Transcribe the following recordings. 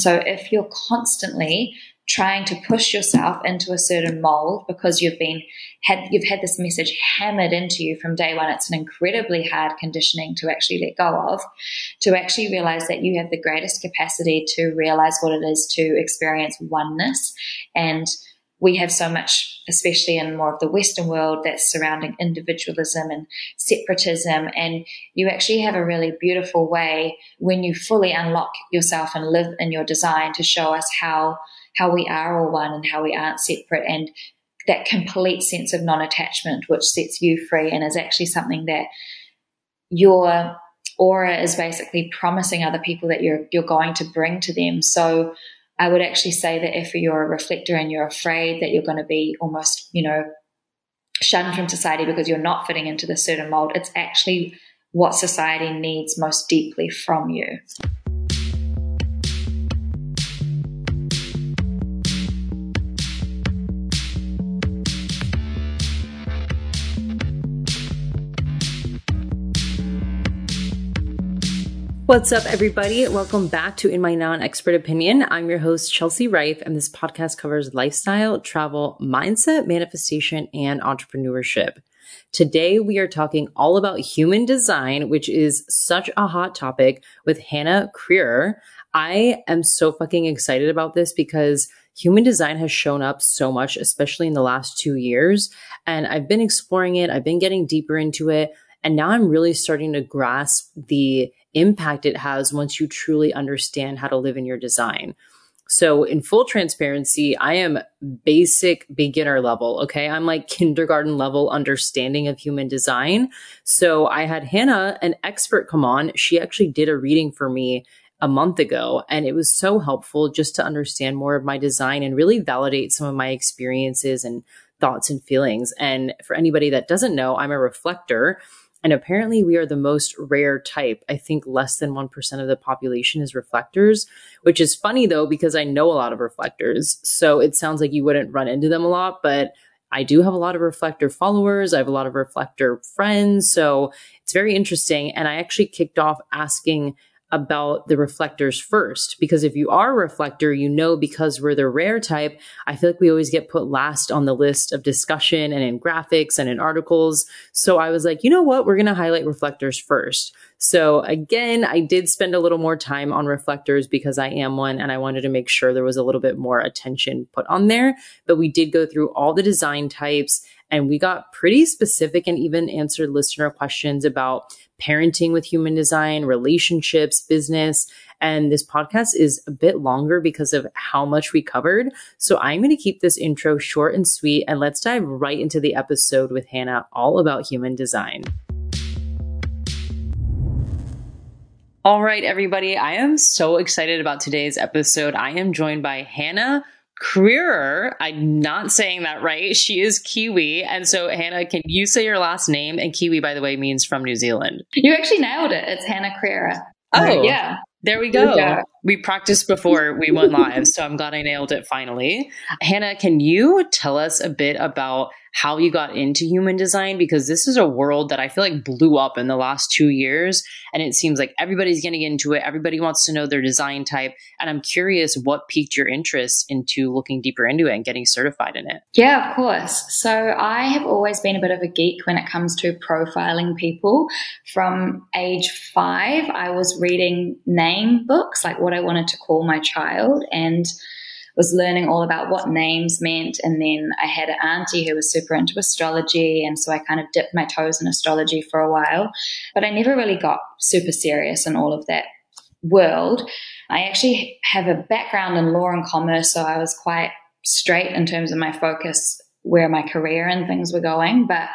so if you're constantly trying to push yourself into a certain mold because you've been had you've had this message hammered into you from day one it's an incredibly hard conditioning to actually let go of to actually realize that you have the greatest capacity to realize what it is to experience oneness and we have so much, especially in more of the Western world, that's surrounding individualism and separatism. And you actually have a really beautiful way when you fully unlock yourself and live in your design to show us how, how we are all one and how we aren't separate and that complete sense of non-attachment, which sets you free and is actually something that your aura is basically promising other people that you're, you're going to bring to them. So, I would actually say that if you're a reflector and you're afraid that you're going to be almost, you know, shunned from society because you're not fitting into the certain mold, it's actually what society needs most deeply from you. What's up, everybody? Welcome back to In My Non Expert Opinion. I'm your host, Chelsea Rife, and this podcast covers lifestyle, travel, mindset, manifestation, and entrepreneurship. Today, we are talking all about human design, which is such a hot topic with Hannah Creer. I am so fucking excited about this because human design has shown up so much, especially in the last two years. And I've been exploring it, I've been getting deeper into it. And now I'm really starting to grasp the impact it has once you truly understand how to live in your design. So, in full transparency, I am basic beginner level. Okay. I'm like kindergarten level understanding of human design. So, I had Hannah, an expert, come on. She actually did a reading for me a month ago, and it was so helpful just to understand more of my design and really validate some of my experiences and thoughts and feelings. And for anybody that doesn't know, I'm a reflector. And apparently, we are the most rare type. I think less than 1% of the population is reflectors, which is funny though, because I know a lot of reflectors. So it sounds like you wouldn't run into them a lot, but I do have a lot of reflector followers. I have a lot of reflector friends. So it's very interesting. And I actually kicked off asking about the reflectors first because if you are a reflector, you know, because we're the rare type, I feel like we always get put last on the list of discussion and in graphics and in articles. So I was like, you know what? We're going to highlight reflectors first. So again, I did spend a little more time on reflectors because I am one and I wanted to make sure there was a little bit more attention put on there. But we did go through all the design types and we got pretty specific and even answered listener questions about parenting with human design, relationships, business. And this podcast is a bit longer because of how much we covered. So I'm going to keep this intro short and sweet and let's dive right into the episode with Hannah all about human design. All right, everybody. I am so excited about today's episode. I am joined by Hannah Creer. I'm not saying that right. She is Kiwi. And so, Hannah, can you say your last name? And Kiwi, by the way, means from New Zealand. You actually nailed it. It's Hannah Creer. Oh, yeah. There we go. Yeah. We practiced before we went live, so I'm glad I nailed it finally. Hannah, can you tell us a bit about how you got into human design because this is a world that I feel like blew up in the last two years. And it seems like everybody's getting into it. Everybody wants to know their design type. And I'm curious what piqued your interest into looking deeper into it and getting certified in it. Yeah, of course. So I have always been a bit of a geek when it comes to profiling people. From age five, I was reading name books, like what I wanted to call my child. And was learning all about what names meant. And then I had an auntie who was super into astrology. And so I kind of dipped my toes in astrology for a while. But I never really got super serious in all of that world. I actually have a background in law and commerce. So I was quite straight in terms of my focus, where my career and things were going. But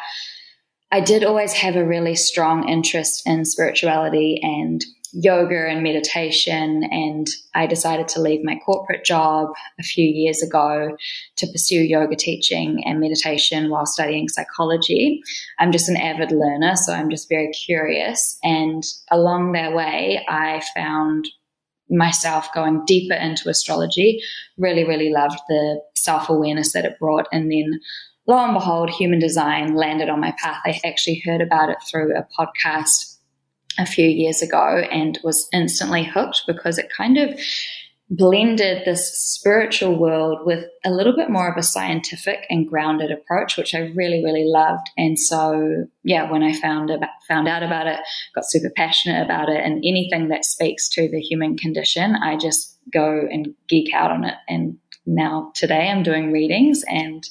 I did always have a really strong interest in spirituality and yoga and meditation. And I decided to leave my corporate job a few years ago to pursue yoga teaching and meditation while studying psychology. I'm just an avid learner, so I'm just very curious. And along that way, I found myself going deeper into astrology. Really, really loved the self awareness that it brought. And then lo and behold, human design landed on my path. I actually heard about it through a podcast a few years ago and was instantly hooked because it kind of blended this spiritual world with a little bit more of a scientific and grounded approach, which I really, really loved. And so, yeah, when I found about, found out about it, got super passionate about it, and anything that speaks to the human condition, I just go and geek out on it. And now today I'm doing readings and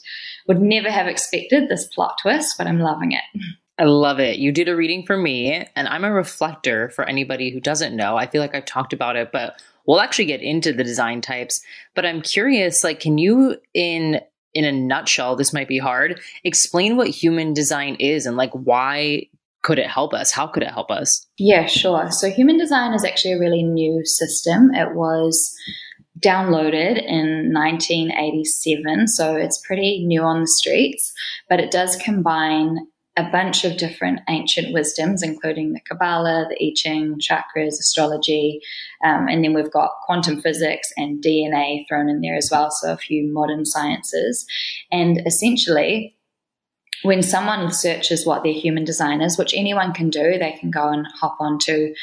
would never have expected this plot twist, but I'm loving it. I love it. You did a reading for me, and I'm a reflector for anybody who doesn't know. I feel like I've talked about it, but we'll actually get into the design types. But I'm curious, like, can you, in in a nutshell, this might be hard, explain what human design is and like why could it help us? How could it help us? Yeah, sure. So human design is actually a really new system. It was downloaded in 1987, so it's pretty new on the streets, but it does combine a bunch of different ancient wisdoms, including the Kabbalah, the I Ching, chakras, astrology, um, and then we've got quantum physics and DNA thrown in there as well, so a few modern sciences. And essentially, when someone searches what their human design is, which anyone can do, they can go and hop onto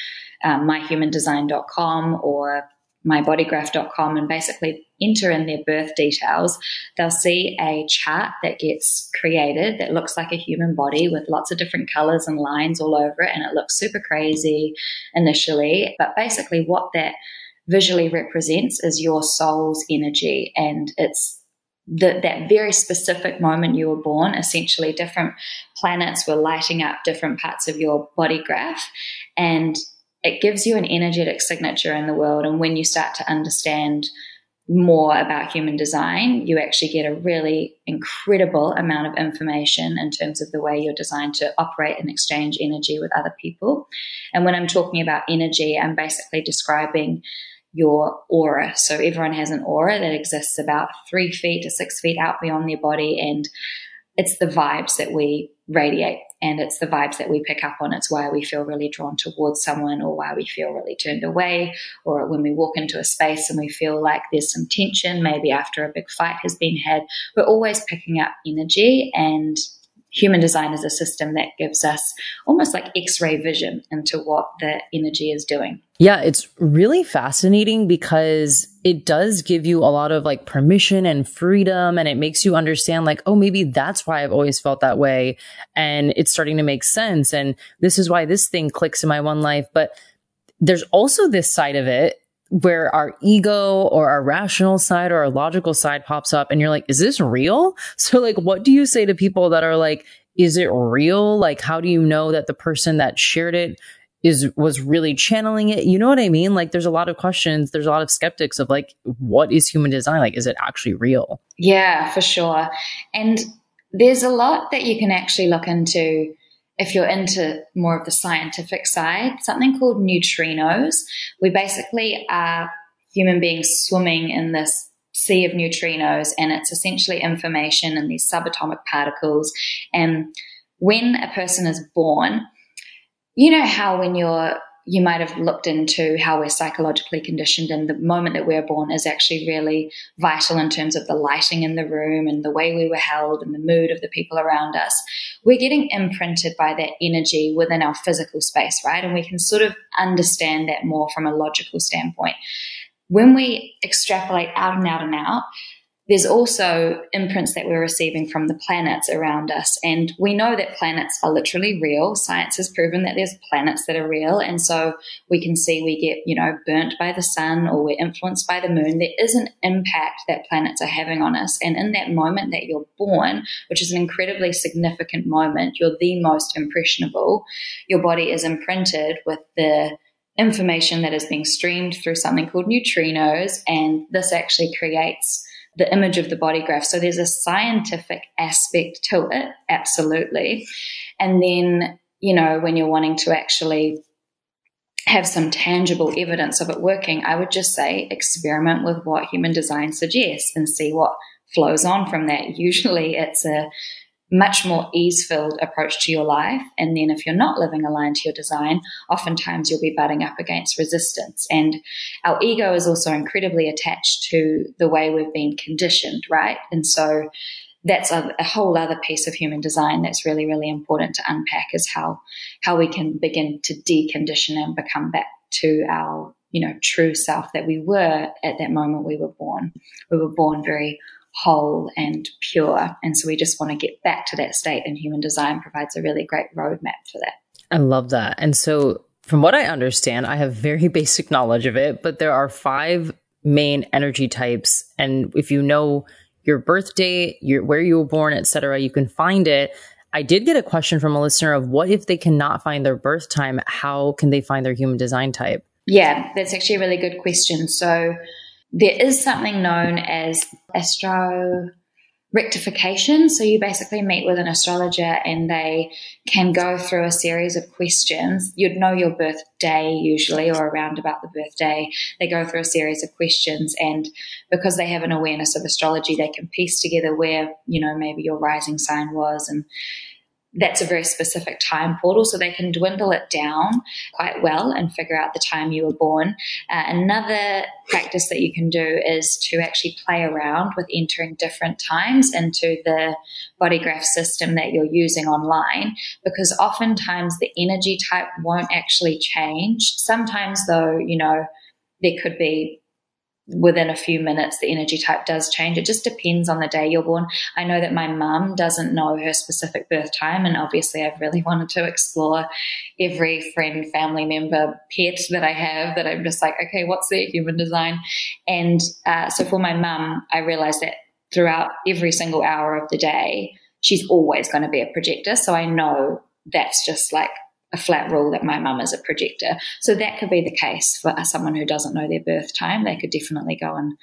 um, myhumandesign.com or mybodygraph.com and basically enter in their birth details, they'll see a chart that gets created that looks like a human body with lots of different colors and lines all over it. And it looks super crazy initially. But basically, what that visually represents is your soul's energy. And it's the, that very specific moment you were born, essentially different planets were lighting up different parts of your body graph. And it gives you an energetic signature in the world. And when you start to understand more about human design, you actually get a really incredible amount of information in terms of the way you're designed to operate and exchange energy with other people. And when I'm talking about energy, I'm basically describing your aura. So everyone has an aura that exists about three feet to six feet out beyond their body. And it's the vibes that we radiate and it's the vibes that we pick up on. It's why we feel really drawn towards someone or why we feel really turned away or when we walk into a space and we feel like there's some tension, maybe after a big fight has been had. We're always picking up energy and human design is a system that gives us almost like x-ray vision into what the energy is doing. Yeah, it's really fascinating because it does give you a lot of like permission and freedom and it makes you understand like, oh, maybe that's why I've always felt that way and it's starting to make sense and this is why this thing clicks in my one life, but there's also this side of it where our ego or our rational side or our logical side pops up and you're like, is this real? So like, what do you say to people that are like, is it real? Like, how do you know that the person that shared it is, was really channeling it? You know what I mean? Like, there's a lot of questions. There's a lot of skeptics of like, what is human design? Like, is it actually real? Yeah, for sure. And there's a lot that you can actually look into if you're into more of the scientific side, something called neutrinos. We basically are human beings swimming in this sea of neutrinos, and it's essentially information and these subatomic particles. And when a person is born, you know how when you're you might have looked into how we're psychologically conditioned and the moment that we're born is actually really vital in terms of the lighting in the room and the way we were held and the mood of the people around us. We're getting imprinted by that energy within our physical space, right? And we can sort of understand that more from a logical standpoint. When we extrapolate out and out and out, there's also imprints that we're receiving from the planets around us. And we know that planets are literally real. Science has proven that there's planets that are real. And so we can see we get, you know, burnt by the sun or we're influenced by the moon. There is an impact that planets are having on us. And in that moment that you're born, which is an incredibly significant moment, you're the most impressionable. Your body is imprinted with the information that is being streamed through something called neutrinos. And this actually creates the image of the body graph. So there's a scientific aspect to it, absolutely. And then, you know, when you're wanting to actually have some tangible evidence of it working, I would just say experiment with what human design suggests and see what flows on from that. Usually it's a much more ease filled approach to your life. And then if you're not living aligned to your design, oftentimes you'll be butting up against resistance. And our ego is also incredibly attached to the way we've been conditioned, right? And so that's a, a, whole other piece of human design that's really, really important to unpack is how, how we can begin to decondition and become back to our you know, true self that we were at that moment we were born. We were born very whole and pure. And so we just want to get back to that state, and human design provides a really great roadmap for that. I love that. And so, from what I understand, I have very basic knowledge of it, but there are five main energy types. And if you know your birthday, your, where you were born, etc., you can find it. I did get a question from a listener of what if they cannot find their birth time? How can they find their human design type? Yeah, that's actually a really good question. So there is something known as astro rectification. So you basically meet with an astrologer and they can go through a series of questions. You'd know your birthday usually or around about the birthday. They go through a series of questions and because they have an awareness of astrology, they can piece together where, you know, maybe your rising sign was and that's a very specific time portal, so they can dwindle it down quite well and figure out the time you were born. Uh, another practice that you can do is to actually play around with entering different times into the body graph system that you're using online, because oftentimes the energy type won't actually change. Sometimes, though, you know, there could be within a few minutes the energy type does change. It just depends on the day you're born. I know that my mum doesn't know her specific birth time and obviously i've really wanted to explore every friend family member pet that i have that i'm just like okay what's their human design? And uh, so for my mum i realized that throughout every single hour of the day she's always going to be a projector. So i know that's just like a flat rule that my mum is a projector. So that could be the case for someone who doesn't know their birth time. They could definitely go and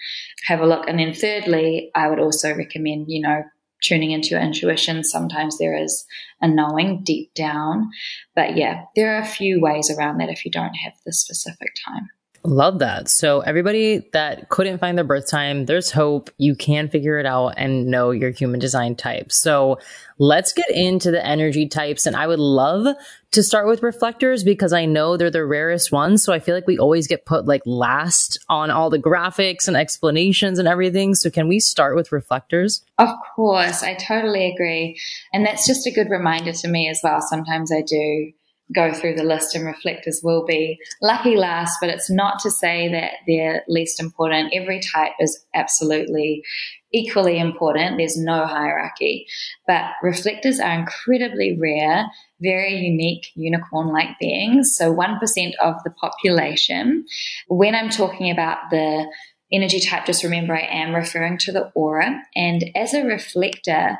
have a look. And then thirdly, I would also recommend, you know, tuning into your intuition. Sometimes there is a knowing deep down. But yeah, there are a few ways around that if you don't have the specific time. Love that. So, everybody that couldn't find their birth time, there's hope. You can figure it out and know your human design type. So, let's get into the energy types. And I would love to start with reflectors because I know they're the rarest ones. So, I feel like we always get put like last on all the graphics and explanations and everything. So, can we start with reflectors? Of course. I totally agree. And that's just a good reminder to me as well. Sometimes I do go through the list and reflectors will be lucky last, but it's not to say that they're least important. Every type is absolutely equally important. There's no hierarchy, but reflectors are incredibly rare, very unique unicorn like beings. So 1% of the population. When I'm talking about the energy type, just remember I am referring to the aura. And as a reflector,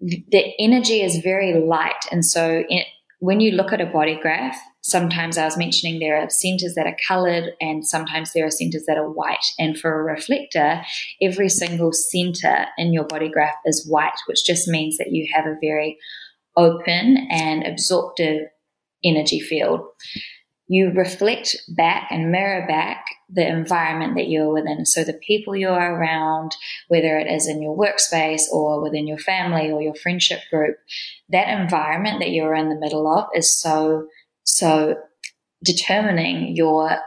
the energy is very light. And so when you look at a body graph, sometimes I was mentioning there are centers that are colored and sometimes there are centers that are white. And for a reflector, every single center in your body graph is white, which just means that you have a very open and absorptive energy field. You reflect back and mirror back the environment that you're within. So the people you're around, whether it is in your workspace or within your family or your friendship group, that environment that you're in the middle of is so, so determining your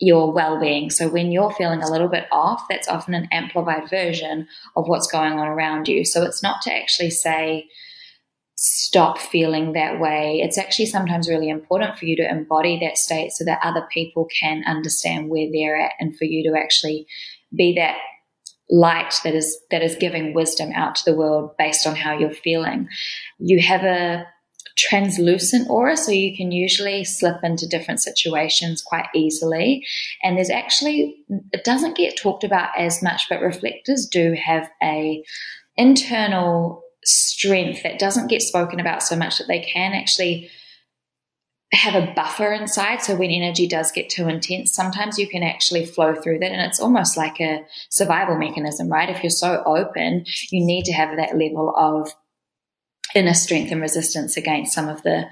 your well-being. So when you're feeling a little bit off, that's often an amplified version of what's going on around you. So it's not to actually say stop feeling that way. It's actually sometimes really important for you to embody that state so that other people can understand where they're at and for you to actually be that light that is that is giving wisdom out to the world based on how you're feeling. You have a translucent aura, so you can usually slip into different situations quite easily. And there's actually it doesn't get talked about as much, but reflectors do have a internal strength that doesn't get spoken about so much that they can actually have a buffer inside. So when energy does get too intense, sometimes you can actually flow through that. And it's almost like a survival mechanism, right? If you're so open, you need to have that level of inner strength and resistance against some of the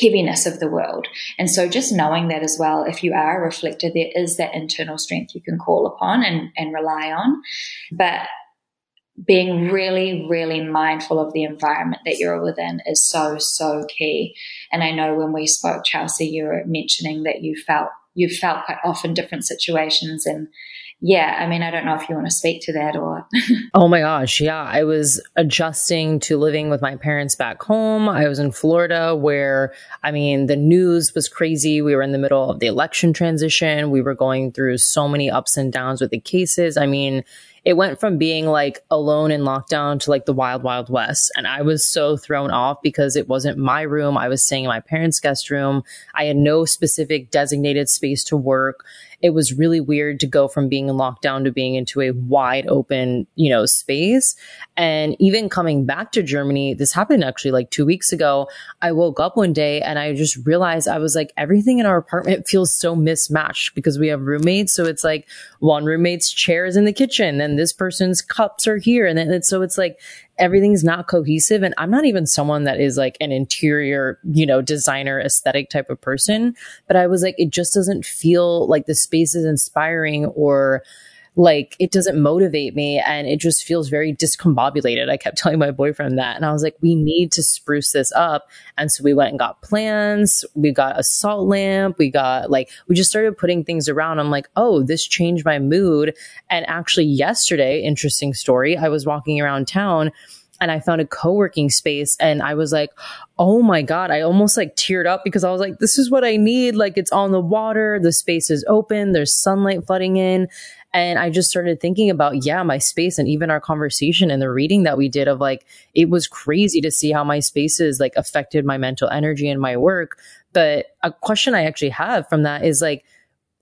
heaviness of the world. And so just knowing that as well, if you are a reflector, there is that internal strength you can call upon and, and rely on. But being really, really mindful of the environment that you're within is so, so key. And I know when we spoke, Chelsea, you were mentioning that you felt you felt quite often different situations and yeah, I mean, I don't know if you want to speak to that or. oh my gosh. Yeah. I was adjusting to living with my parents back home. I was in Florida where, I mean, the news was crazy. We were in the middle of the election transition. We were going through so many ups and downs with the cases. I mean, it went from being like alone in lockdown to like the wild, wild west. And I was so thrown off because it wasn't my room. I was staying in my parents' guest room. I had no specific designated space to work it was really weird to go from being in lockdown to being into a wide open, you know, space. And even coming back to Germany, this happened actually like two weeks ago. I woke up one day and I just realized I was like, everything in our apartment feels so mismatched because we have roommates. So it's like one roommate's chair is in the kitchen and this person's cups are here. And then so it's like everything's not cohesive. And I'm not even someone that is like an interior, you know, designer aesthetic type of person. But I was like, it just doesn't feel like the space is inspiring or like it doesn't motivate me and it just feels very discombobulated. I kept telling my boyfriend that. And I was like, we need to spruce this up. And so we went and got plants. We got a salt lamp. We got like, we just started putting things around. I'm like, oh, this changed my mood. And actually, yesterday, interesting story, I was walking around town and I found a co-working space and I was like, "Oh my god, I almost like teared up because I was like, this is what I need. Like it's on the water, the space is open, there's sunlight flooding in." And I just started thinking about, yeah, my space and even our conversation and the reading that we did of like, it was crazy to see how my spaces like affected my mental energy and my work. But a question I actually have from that is like,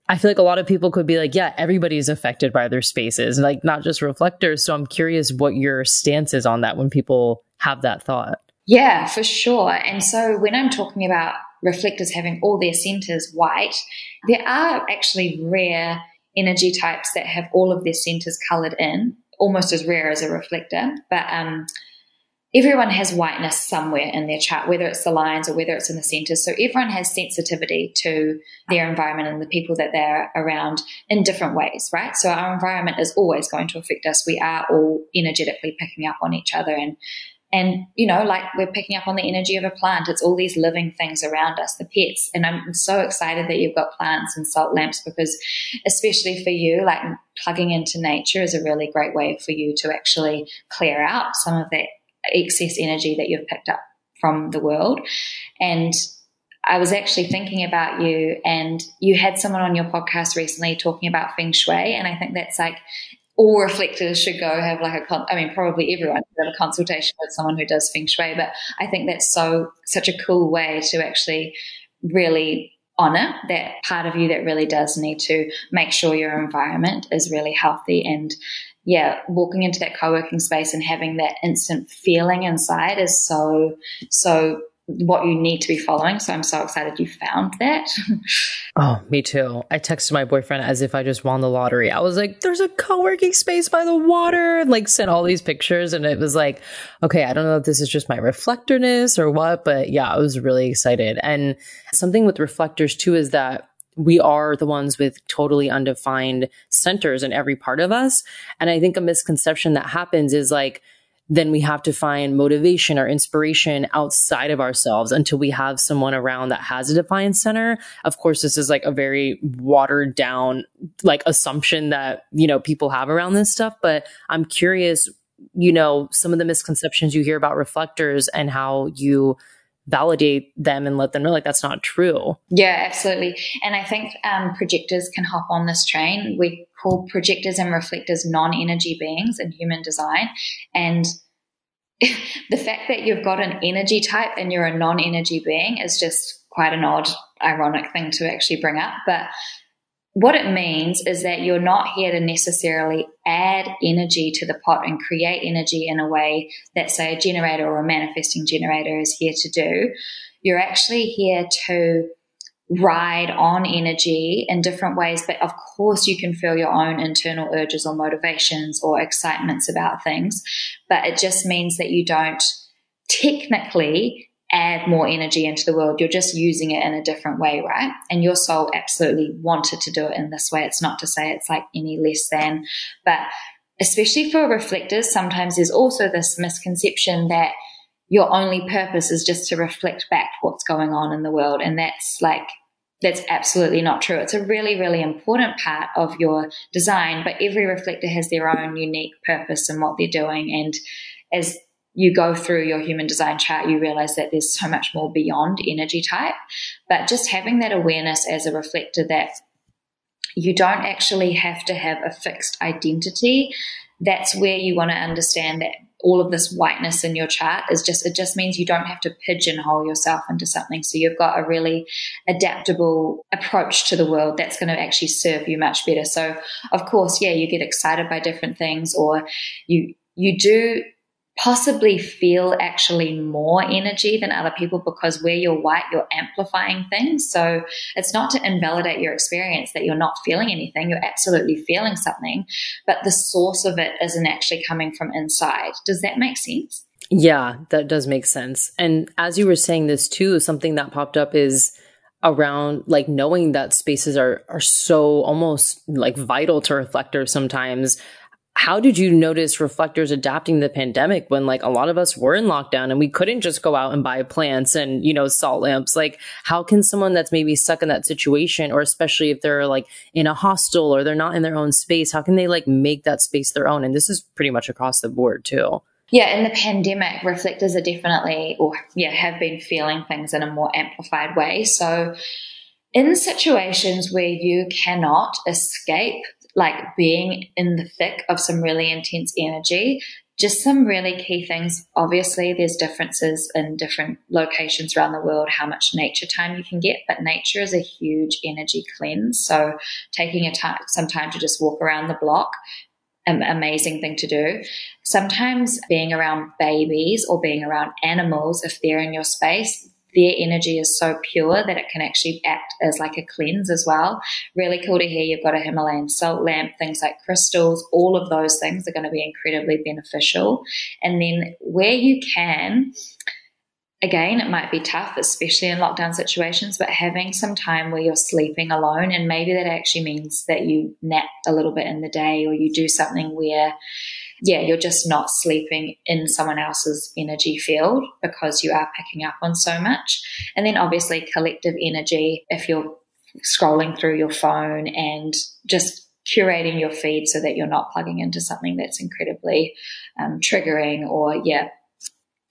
I feel like a lot of people could be like, yeah, everybody's affected by their spaces, like not just reflectors. So I'm curious what your stance is on that when people have that thought. Yeah, for sure. And so when I'm talking about reflectors having all their centers white, there are actually rare energy types that have all of their centers colored in, almost as rare as a reflector. But um, everyone has whiteness somewhere in their chart, whether it's the lines or whether it's in the centers. So everyone has sensitivity to their environment and the people that they're around in different ways, right? So our environment is always going to affect us. We are all energetically picking up on each other and and you know like we're picking up on the energy of a plant it's all these living things around us the pets and i'm so excited that you've got plants and salt lamps because especially for you like plugging into nature is a really great way for you to actually clear out some of that excess energy that you've picked up from the world. And I was actually thinking about you, and you had someone on your podcast recently talking about feng shui. And I think that's like all reflectors should go have like a con- I mean probably everyone should have a consultation with someone who does feng shui but I think that's so such a cool way to actually really honor that part of you that really does need to make sure your environment is really healthy and yeah, walking into that co-working space and having that instant feeling inside is so, so what you need to be following. So I'm so excited you found that. oh, me too. I texted my boyfriend as if I just won the lottery. I was like, there's a co-working space by the water and like sent all these pictures. And it was like, okay, I don't know if this is just my reflectorness or what, but yeah, I was really excited. And something with reflectors too is that we are the ones with totally undefined centers in every part of us. And I think a misconception that happens is like, then we have to find motivation or inspiration outside of ourselves until we have someone around that has a defined center. Of course, this is like a very watered down like assumption that, you know, people have around this stuff, but I'm curious, you know, some of the misconceptions you hear about reflectors and how you validate them and let them know like that's not true. Yeah, absolutely. And I think um, projectors can hop on this train. We call projectors and reflectors non-energy beings in human design, and the fact that you've got an energy type and you're a non-energy being is just quite an odd, ironic thing to actually bring up, but what it means is that you're not here to necessarily add energy to the pot and create energy in a way that, say, a generator or a manifesting generator is here to do. You're actually here to ride on energy in different ways, but of course, you can feel your own internal urges or motivations or excitements about things. But it just means that you don't technically add more energy into the world. You're just using it in a different way, right? And your soul absolutely wanted to do it in this way. It's not to say it's like any less than, but especially for reflectors, sometimes there's also this misconception that your only purpose is just to reflect back what's going on in the world. And that's like that's absolutely not true. It's a really, really important part of your design, but every reflector has their own unique purpose and what they're doing. And as you go through your human design chart, you realize that there's so much more beyond energy type. But just having that awareness as a reflector that you don't actually have to have a fixed identity. That's where you want to understand that all of this whiteness in your chart is just, it just means you don't have to pigeonhole yourself into something. So you've got a really adaptable approach to the world that's going to actually serve you much better. So of course, yeah, you get excited by different things or you, you do possibly feel actually more energy than other people because where you're white, you're amplifying things. So it's not to invalidate your experience that you're not feeling anything. You're absolutely feeling something, but the source of it isn't actually coming from inside. Does that make sense? Yeah, that does make sense. And as you were saying this too, something that popped up is around like knowing that spaces are are so almost like vital to reflectors sometimes how did you notice reflectors adapting the pandemic when like a lot of us were in lockdown and we couldn't just go out and buy plants and you know salt lamps? Like how can someone that's maybe stuck in that situation or especially if they're like in a hostel or they're not in their own space how can they like make that space their own? And this is pretty much across the board too. Yeah, in the pandemic, reflectors are definitely, or yeah, have been feeling things in a more amplified way. So, in situations where you cannot escape like being in the thick of some really intense energy. Just some really key things. Obviously, there's differences in different locations around the world, how much nature time you can get, but nature is a huge energy cleanse. So, taking a time, some time to just walk around the block amazing thing to do. Sometimes being around babies or being around animals, if they're in your space, their energy is so pure that it can actually act as like a cleanse as well. Really cool to hear you've got a Himalayan salt lamp, things like crystals, all of those things are going to be incredibly beneficial. And then where you can, again, it might be tough, especially in lockdown situations, but having some time where you're sleeping alone, and maybe that actually means that you nap a little bit in the day or you do something where yeah, you're just not sleeping in someone else's energy field because you are picking up on so much. And then obviously collective energy, if you're scrolling through your phone and just curating your feed so that you're not plugging into something that's incredibly um, triggering or, yeah,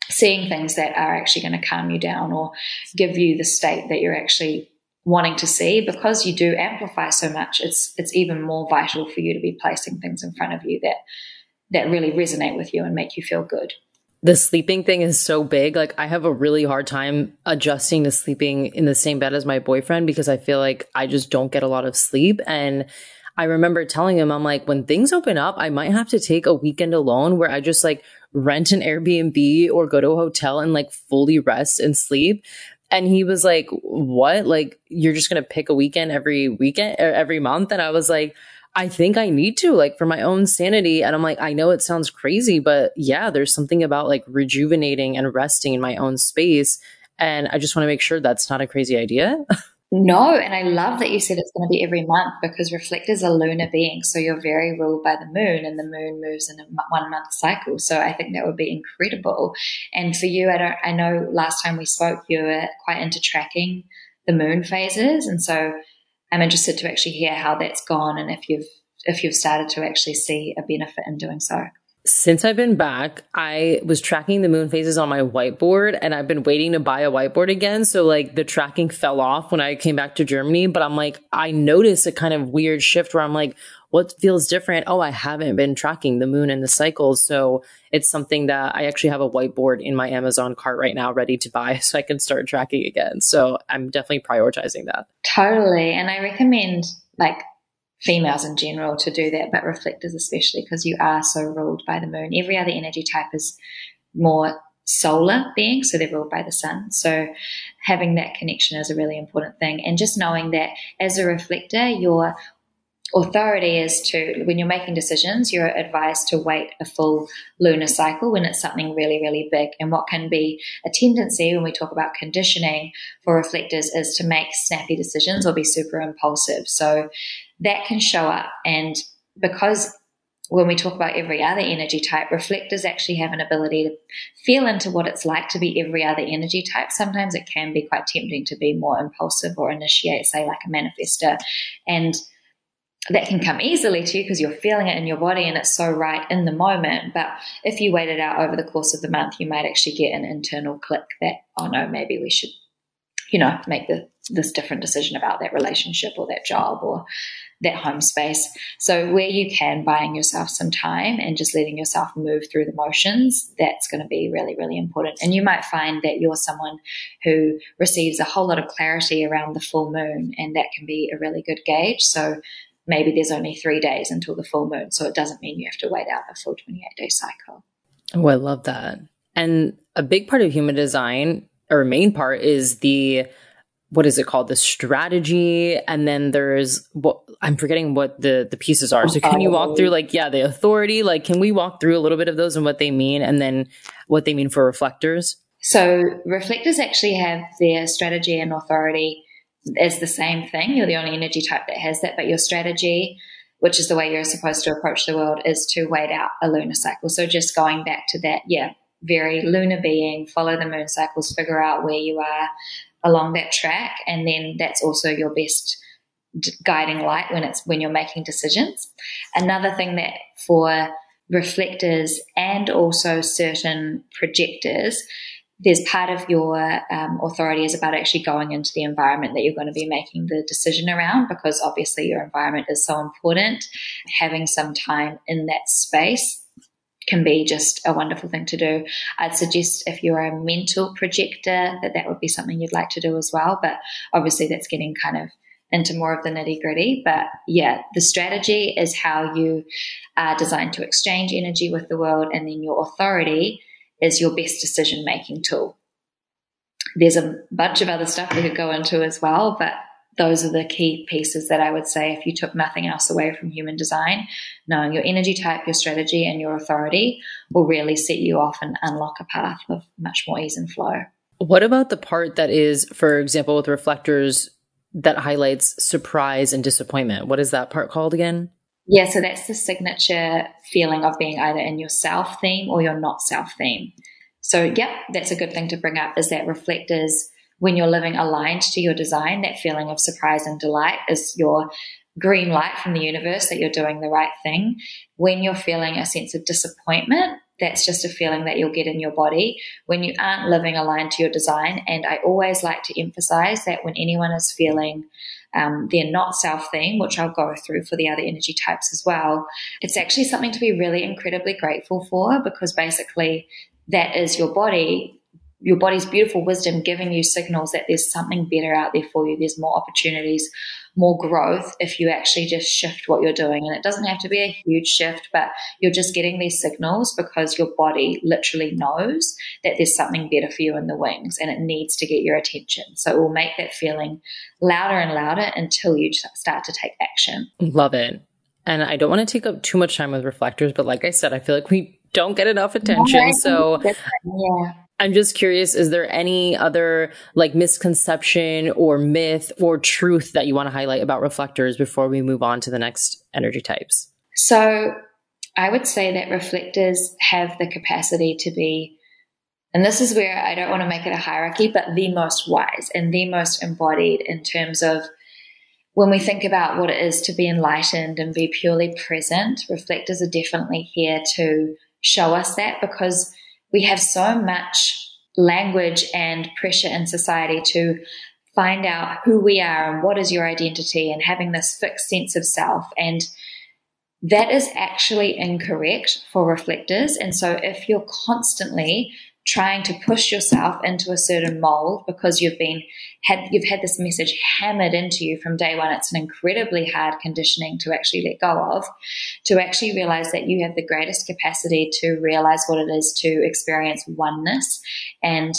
seeing things that are actually going to calm you down or give you the state that you're actually wanting to see because you do amplify so much it's it's even more vital for you to be placing things in front of you that that really resonate with you and make you feel good. The sleeping thing is so big. Like I have a really hard time adjusting to sleeping in the same bed as my boyfriend because I feel like I just don't get a lot of sleep and I remember telling him, I'm like, when things open up, I might have to take a weekend alone where I just like rent an Airbnb or go to a hotel and like fully rest and sleep. And he was like, what? Like, you're just going to pick a weekend every weekend or every month? And I was like, I think I need to, like, for my own sanity. And I'm like, I know it sounds crazy, but yeah, there's something about like rejuvenating and resting in my own space. And I just want to make sure that's not a crazy idea. No, and I love that you said it's going to be every month because reflectors are lunar beings. So you're very ruled by the moon, and the moon moves in a one month cycle. So I think that would be incredible. And for you, I don't. I know last time we spoke, you were quite into tracking the moon phases, and so I'm interested to actually hear how that's gone and if you've if you've started to actually see a benefit in doing so. Since I've been back, I was tracking the moon phases on my whiteboard and I've been waiting to buy a whiteboard again. So like the tracking fell off when I came back to Germany, but I'm like, I noticed a kind of weird shift where I'm like, what feels different? Oh, I haven't been tracking the moon and the cycles. So it's something that I actually have a whiteboard in my Amazon cart right now ready to buy so I can start tracking again. So I'm definitely prioritizing that. Totally. And I recommend like females in general to do that, but reflectors especially because you are so ruled by the moon. Every other energy type is more solar being, so they're ruled by the sun. So having that connection is a really important thing. And just knowing that as a reflector, your authority is to, when you're making decisions, you're advised to wait a full lunar cycle when it's something really, really big. And what can be a tendency when we talk about conditioning for reflectors is to make snappy decisions or be super impulsive. So that can show up. And because when we talk about every other energy type, reflectors actually have an ability to feel into what it's like to be every other energy type. Sometimes it can be quite tempting to be more impulsive or initiate, say, like a manifester. And that can come easily to you because you're feeling it in your body and it's so right in the moment. But if you wait it out over the course of the month, you might actually get an internal click that, oh no, maybe we should, you know, make the, this different decision about that relationship or that job or that home space. So where you can, buying yourself some time and just letting yourself move through the motions, that's going to be really, really important. And you might find that you're someone who receives a whole lot of clarity around the full moon, and that can be a really good gauge. So maybe there's only three days until the full moon, so it doesn't mean you have to wait out a full 28 day cycle. Oh, I love that. And a big part of human design, or a main part, is the what is it called the strategy and then there's what i'm forgetting what the the pieces are so can you walk through like yeah the authority like can we walk through a little bit of those and what they mean and then what they mean for reflectors so reflectors actually have their strategy and authority as the same thing. You're the only energy type that has that but your strategy which is the way you're supposed to approach the world is to wait out a lunar cycle. So just going back to that yeah very lunar being follow the moon cycles figure out where you are along that track and then that's also your best guiding light when it's when you're making decisions. Another thing that for reflectors and also certain projectors there's part of your um, authority is about actually going into the environment that you're going to be making the decision around because obviously your environment is so important having some time in that space can be just a wonderful thing to do. I'd suggest if you're a mental projector that that would be something you'd like to do as well. But obviously, that's getting kind of into more of the nitty gritty. But yeah, the strategy is how you are designed to exchange energy with the world, and then your authority is your best decision making tool. There's a bunch of other stuff we could go into as well, but those are the key pieces that I would say if you took nothing else away from human design, knowing your energy type, your strategy, and your authority will really set you off and unlock a path of much more ease and flow. What about the part that is, for example, with reflectors that highlights surprise and disappointment? What is that part called again? Yeah, so that's the signature feeling of being either in your self theme or your not self theme. So, yep, that's a good thing to bring up is that reflectors when you're living aligned to your design, that feeling of surprise and delight is your green light from the universe that you're doing the right thing. When you're feeling a sense of disappointment, that's just a feeling that you'll get in your body when you aren't living aligned to your design. And I always like to emphasize that when anyone is feeling um, their not self theme, which I'll go through for the other energy types as well, it's actually something to be really incredibly grateful for because basically that is your body your body's beautiful wisdom giving you signals that there's something better out there for you. There's more opportunities, more growth if you actually just shift what you're doing. And it doesn't have to be a huge shift, but you're just getting these signals because your body literally knows that there's something better for you in the wings and it needs to get your attention. So it will make that feeling louder and louder until you start to take action. Love it. And I don't want to take up too much time with reflectors, but like I said, I feel like we don't get enough attention. So yeah I'm just curious, is there any other like misconception or myth or truth that you want to highlight about reflectors before we move on to the next energy types? So I would say that reflectors have the capacity to be, and this is where I don't want to make it a hierarchy, but the most wise and the most embodied in terms of when we think about what it is to be enlightened and be purely present, reflectors are definitely here to show us that because we have so much language and pressure in society to find out who we are and what is your identity and having this fixed sense of self. And that is actually incorrect for reflectors. And so if you're constantly trying to push yourself into a certain mold because you've been had you've had this message hammered into you from day one it's an incredibly hard conditioning to actually let go of to actually realize that you have the greatest capacity to realize what it is to experience oneness and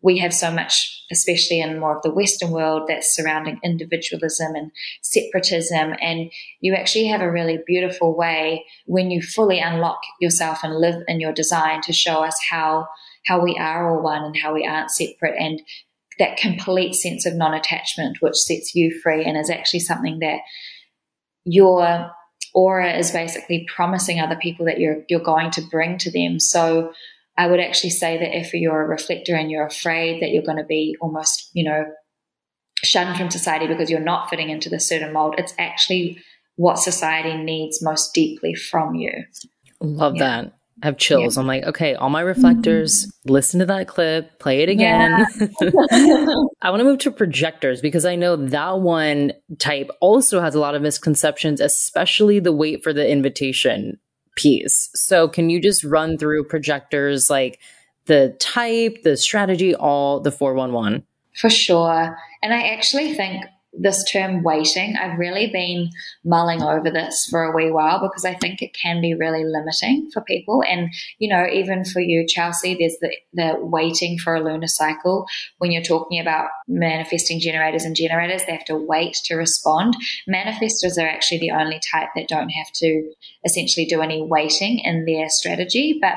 we have so much, especially in more of the Western world, that's surrounding individualism and separatism. And you actually have a really beautiful way when you fully unlock yourself and live in your design to show us how how we are all one and how we aren't separate and that complete sense of non attachment, which sets you free and is actually something that your aura is basically promising other people that you're you're going to bring to them. So I would actually say that if you're a reflector and you're afraid that you're going to be almost, you know, shunned from society because you're not fitting into the certain mold, it's actually what society needs most deeply from you. Love yeah. that. Have chills. Yeah. I'm like, okay, all my reflectors, mm-hmm. listen to that clip, play it again. Yeah. I want to move to projectors because I know that one type also has a lot of misconceptions, especially the wait for the invitation piece. So, can you just run through projectors like the type, the strategy, all the 411? For sure. And I actually think this term waiting, I've really been mulling over this for a wee while because I think it can be really limiting for people. And, you know, even for you, Chelsea, there's the, the waiting for a lunar cycle. When you're talking about manifesting generators and generators, they have to wait to respond. Manifestors are actually the only type that don't have to essentially do any waiting in their strategy. But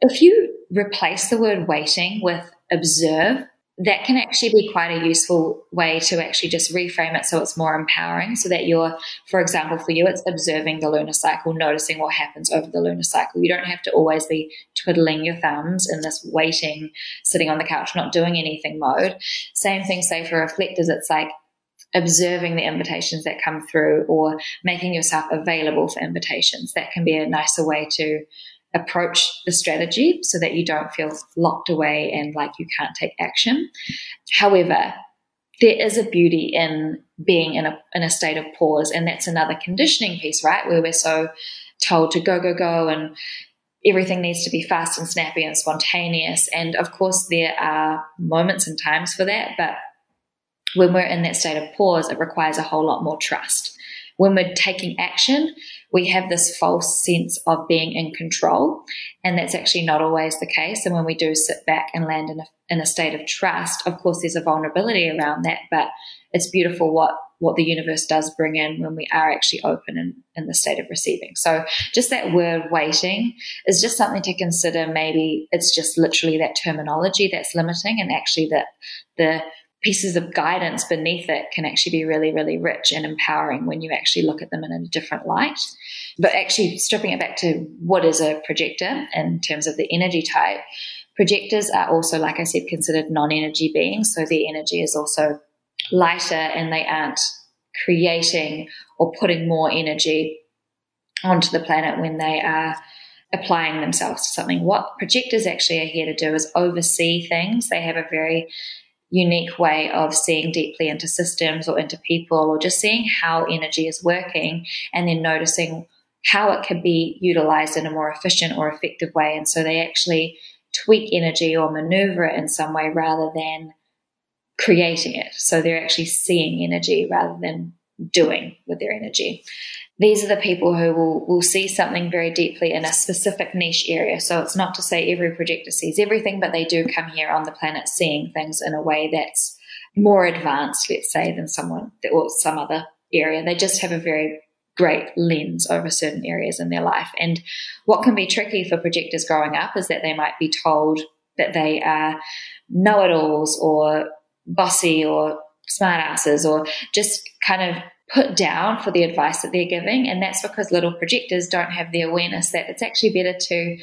if you replace the word waiting with observe, that can actually be quite a useful way to actually just reframe it so it's more empowering so that you're for example for you it's observing the lunar cycle noticing what happens over the lunar cycle. You don't have to always be twiddling your thumbs in this waiting sitting on the couch not doing anything mode. Same thing say for reflectors it's like observing the invitations that come through or making yourself available for invitations. That can be a nicer way to approach the strategy so that you don't feel locked away and like you can't take action. However, there is a beauty in being in a, in a state of pause. And that's another conditioning piece, right? Where we're so told to go, go, go, and everything needs to be fast and snappy and spontaneous. And of course, there are moments and times for that. But when we're in that state of pause, it requires a whole lot more trust. When we're taking action, we have this false sense of being in control. And that's actually not always the case. And when we do sit back and land in a, in a state of trust, of course, there's a vulnerability around that, but it's beautiful what what the universe does bring in when we are actually open in, in the state of receiving. So just that word waiting is just something to consider. Maybe it's just literally that terminology that's limiting and actually that the pieces of guidance beneath it can actually be really, really rich and empowering when you actually look at them in a different light. But actually, stripping it back to what is a projector in terms of the energy type, projectors are also, like I said, considered non energy beings. So their energy is also lighter and they aren't creating or putting more energy onto the planet when they are applying themselves to something. What projectors actually are here to do is oversee things. They have a very unique way of seeing deeply into systems or into people or just seeing how energy is working and then noticing how it can be utilized in a more efficient or effective way. And so they actually tweak energy or maneuver it in some way rather than creating it. So they're actually seeing energy rather than doing with their energy these are the people who will, will see something very deeply in a specific niche area. So it's not to say every projector sees everything, but they do come here on the planet seeing things in a way that's more advanced, let's say, than someone or some other area. They just have a very great lens over certain areas in their life. And what can be tricky for projectors growing up is that they might be told that they are know it alls or bossy or smartasses or just kind of put down for the advice that they're giving. And that's because little projectors don't have the awareness that it's actually better to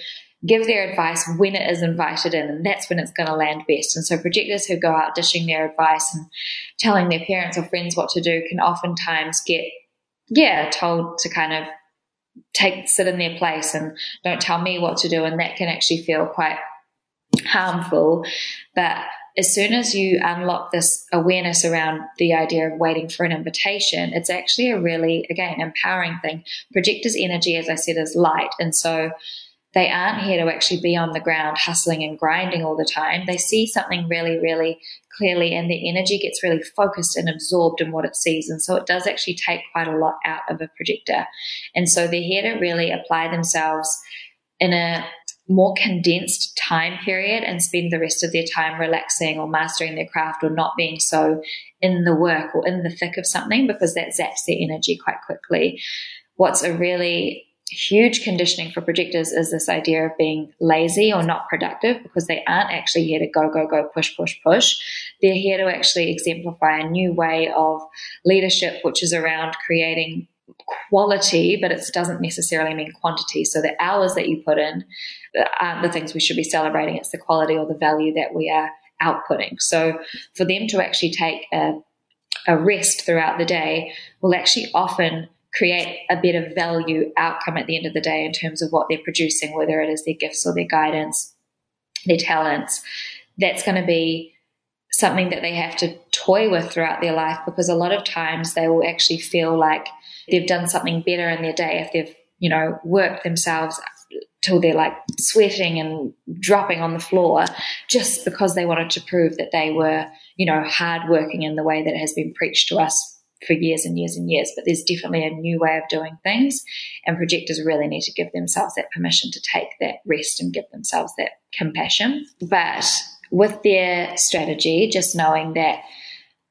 give their advice when it is invited in, and that's when it's going to land best. And so, projectors who go out dishing their advice and telling their parents or friends what to do can oftentimes get, yeah, told to kind of take sit in their place and don't tell me what to do, and that can actually feel quite harmful. But as soon as you unlock this awareness around the idea of waiting for an invitation, it's actually a really, again, empowering thing. Projectors' energy, as I said, is light. And so they aren't here to actually be on the ground hustling and grinding all the time. They see something really, really clearly, and their energy gets really focused and absorbed in what it sees. And so it does actually take quite a lot out of a projector. And so they're here to really apply themselves in a more condensed time period and spend the rest of their time relaxing or mastering their craft or not being so in the work or in the thick of something because that zaps their energy quite quickly. What's a really huge conditioning for projectors is this idea of being lazy or not productive because they aren't actually here to go, go, go, push, push, push. They're here to actually exemplify a new way of leadership, which is around creating quality, but it doesn't necessarily mean quantity. So the hours that you put in aren't the things we should be celebrating. It's the quality or the value that we are outputting. So for them to actually take a, a rest throughout the day will actually often create a better value outcome at the end of the day in terms of what they're producing, whether it is their gifts or their guidance, their talents. That's going to be something that they have to toy with throughout their life because a lot of times they will actually feel like they've done something better in their day if they've, you know, worked themselves till they're like sweating and dropping on the floor just because they wanted to prove that they were, you know, hardworking in the way that has been preached to us for years and years and years. But there's definitely a new way of doing things, and projectors really need to give themselves that permission to take that rest and give themselves that compassion. But with their strategy, just knowing that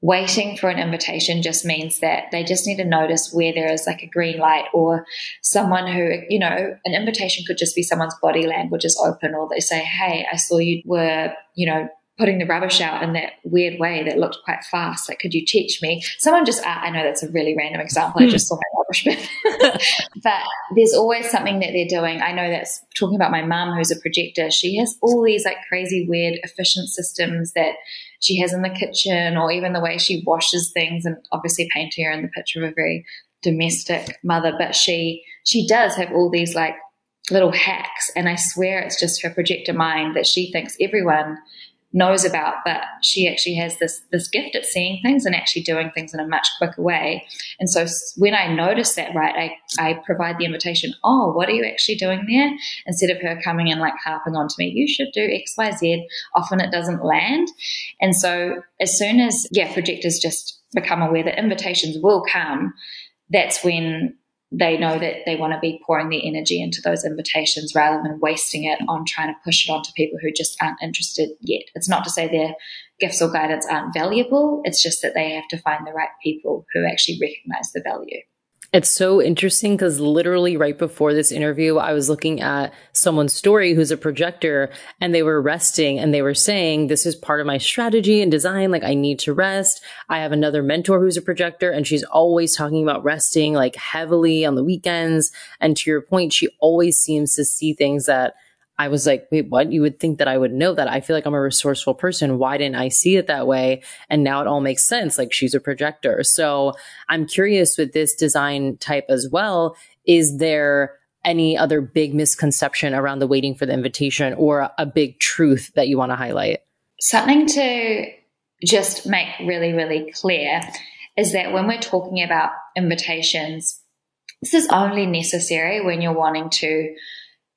waiting for an invitation just means that they just need to notice where there is like a green light or someone who, you know, an invitation could just be someone's body language is open or they say, Hey, I saw you were, you know, putting the rubbish out in that weird way that looked quite fast. Like, could you teach me? Someone just, I know that's a really random example. I hmm. just saw my rubbish bin. but there's always something that they're doing. I know that's talking about my mum who's a projector. She has all these like crazy, weird, efficient systems that she has in the kitchen or even the way she washes things. And obviously painting her in the picture of a very domestic mother, but she, she does have all these like little hacks. And I swear it's just her projector mind that she thinks everyone knows about, but she actually has this this gift at seeing things and actually doing things in a much quicker way. And so when I notice that, right, I, I provide the invitation, oh, what are you actually doing there? Instead of her coming and like harping on to me, you should do X, Y, Z. Often it doesn't land. And so as soon as, yeah, projectors just become aware that invitations will come, that's when they know that they want to be pouring their energy into those invitations rather than wasting it on trying to push it onto people who just aren't interested yet. It's not to say their gifts or guidance aren't valuable, it's just that they have to find the right people who actually recognize the value. It's so interesting because literally right before this interview, I was looking at someone's story who's a projector and they were resting and they were saying, this is part of my strategy and design. Like I need to rest. I have another mentor who's a projector and she's always talking about resting like heavily on the weekends. And to your point, she always seems to see things that I was like, wait, what? You would think that I would know that. I feel like I'm a resourceful person. Why didn't I see it that way? And now it all makes sense. Like she's a projector. So I'm curious with this design type as well. Is there any other big misconception around the waiting for the invitation or a big truth that you want to highlight? Something to just make really, really clear is that when we're talking about invitations, this is only necessary when you're wanting to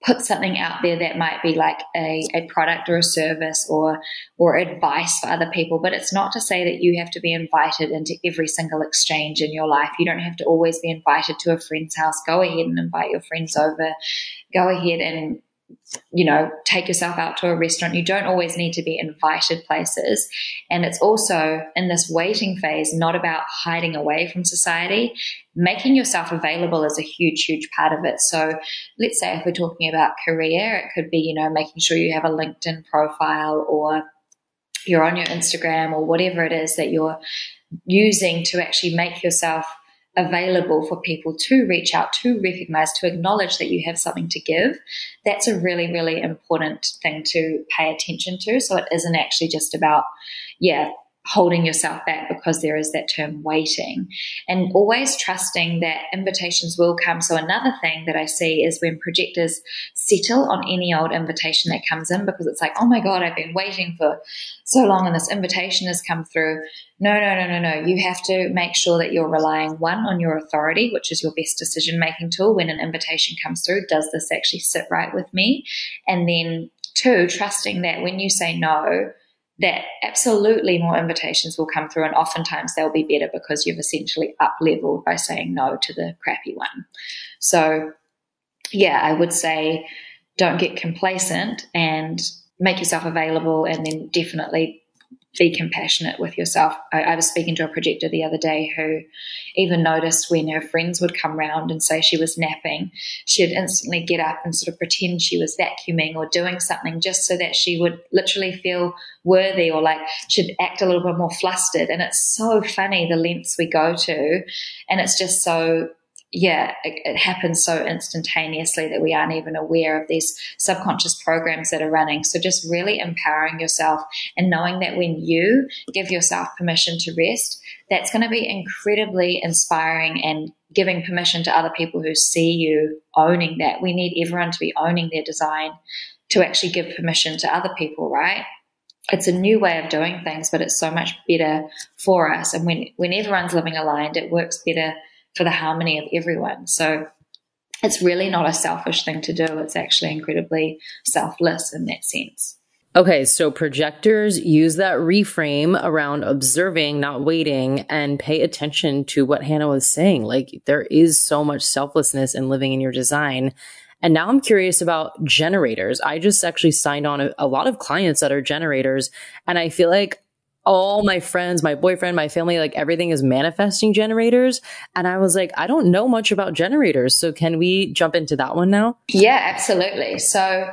put something out there that might be like a, a product or a service or or advice for other people but it's not to say that you have to be invited into every single exchange in your life. You don't have to always be invited to a friend's house. Go ahead and invite your friends over. Go ahead and you know, take yourself out to a restaurant. You don't always need to be invited places. And it's also in this waiting phase, not about hiding away from society. Making yourself available is a huge, huge part of it. So let's say if we're talking about career, it could be, you know, making sure you have a LinkedIn profile or you're on your Instagram or whatever it is that you're using to actually make yourself available for people to reach out, to recognize, to acknowledge that you have something to give, that's a really, really important thing to pay attention to. So it isn't actually just about, yeah, holding yourself back because there is that term waiting and always trusting that invitations will come. So another thing that I see is when projectors settle on any old invitation that comes in because it's like, oh my God, I've been waiting for so long and this invitation has come through. No, no, no, no, no. You have to make sure that you're relying one on your authority, which is your best decision making tool. When an invitation comes through, does this actually sit right with me? And then two, trusting that when you say no, that absolutely more invitations will come through and oftentimes they'll be better because you've essentially up leveled by saying no to the crappy one. So yeah, I would say don't get complacent and make yourself available and then definitely be compassionate with yourself. I, I, was speaking to a projector the other day who even noticed when her friends would come round and say she was napping, she'd instantly get up and sort of pretend she was vacuuming or doing something just so that she would literally feel worthy or like she'd act a little bit more flustered. And it's so funny the lengths we go to. And it's just so yeah, it, it, happens so instantaneously that we aren't even aware of these subconscious programs that are running. So just really empowering yourself and knowing that when you give yourself permission to rest, that's going to be incredibly inspiring and giving permission to other people who see you owning that. We need everyone to be owning their design to actually give permission to other people, right? It's a new way of doing things, but it's so much better for us. And when, when everyone's living aligned, it works better for the harmony of everyone. So it's really not a selfish thing to do. It's actually incredibly selfless in that sense. Okay, so projectors use that reframe around observing, not waiting, and pay attention to what Hannah was saying. Like, there is so much selflessness in living in your design. And now I'm curious about generators. I just actually signed on a, a lot of clients that are generators, and I feel like all my friends, my boyfriend, my family, like everything is manifesting generators. And I was like, I don't know much about generators. So can we jump into that one now? Yeah, absolutely. So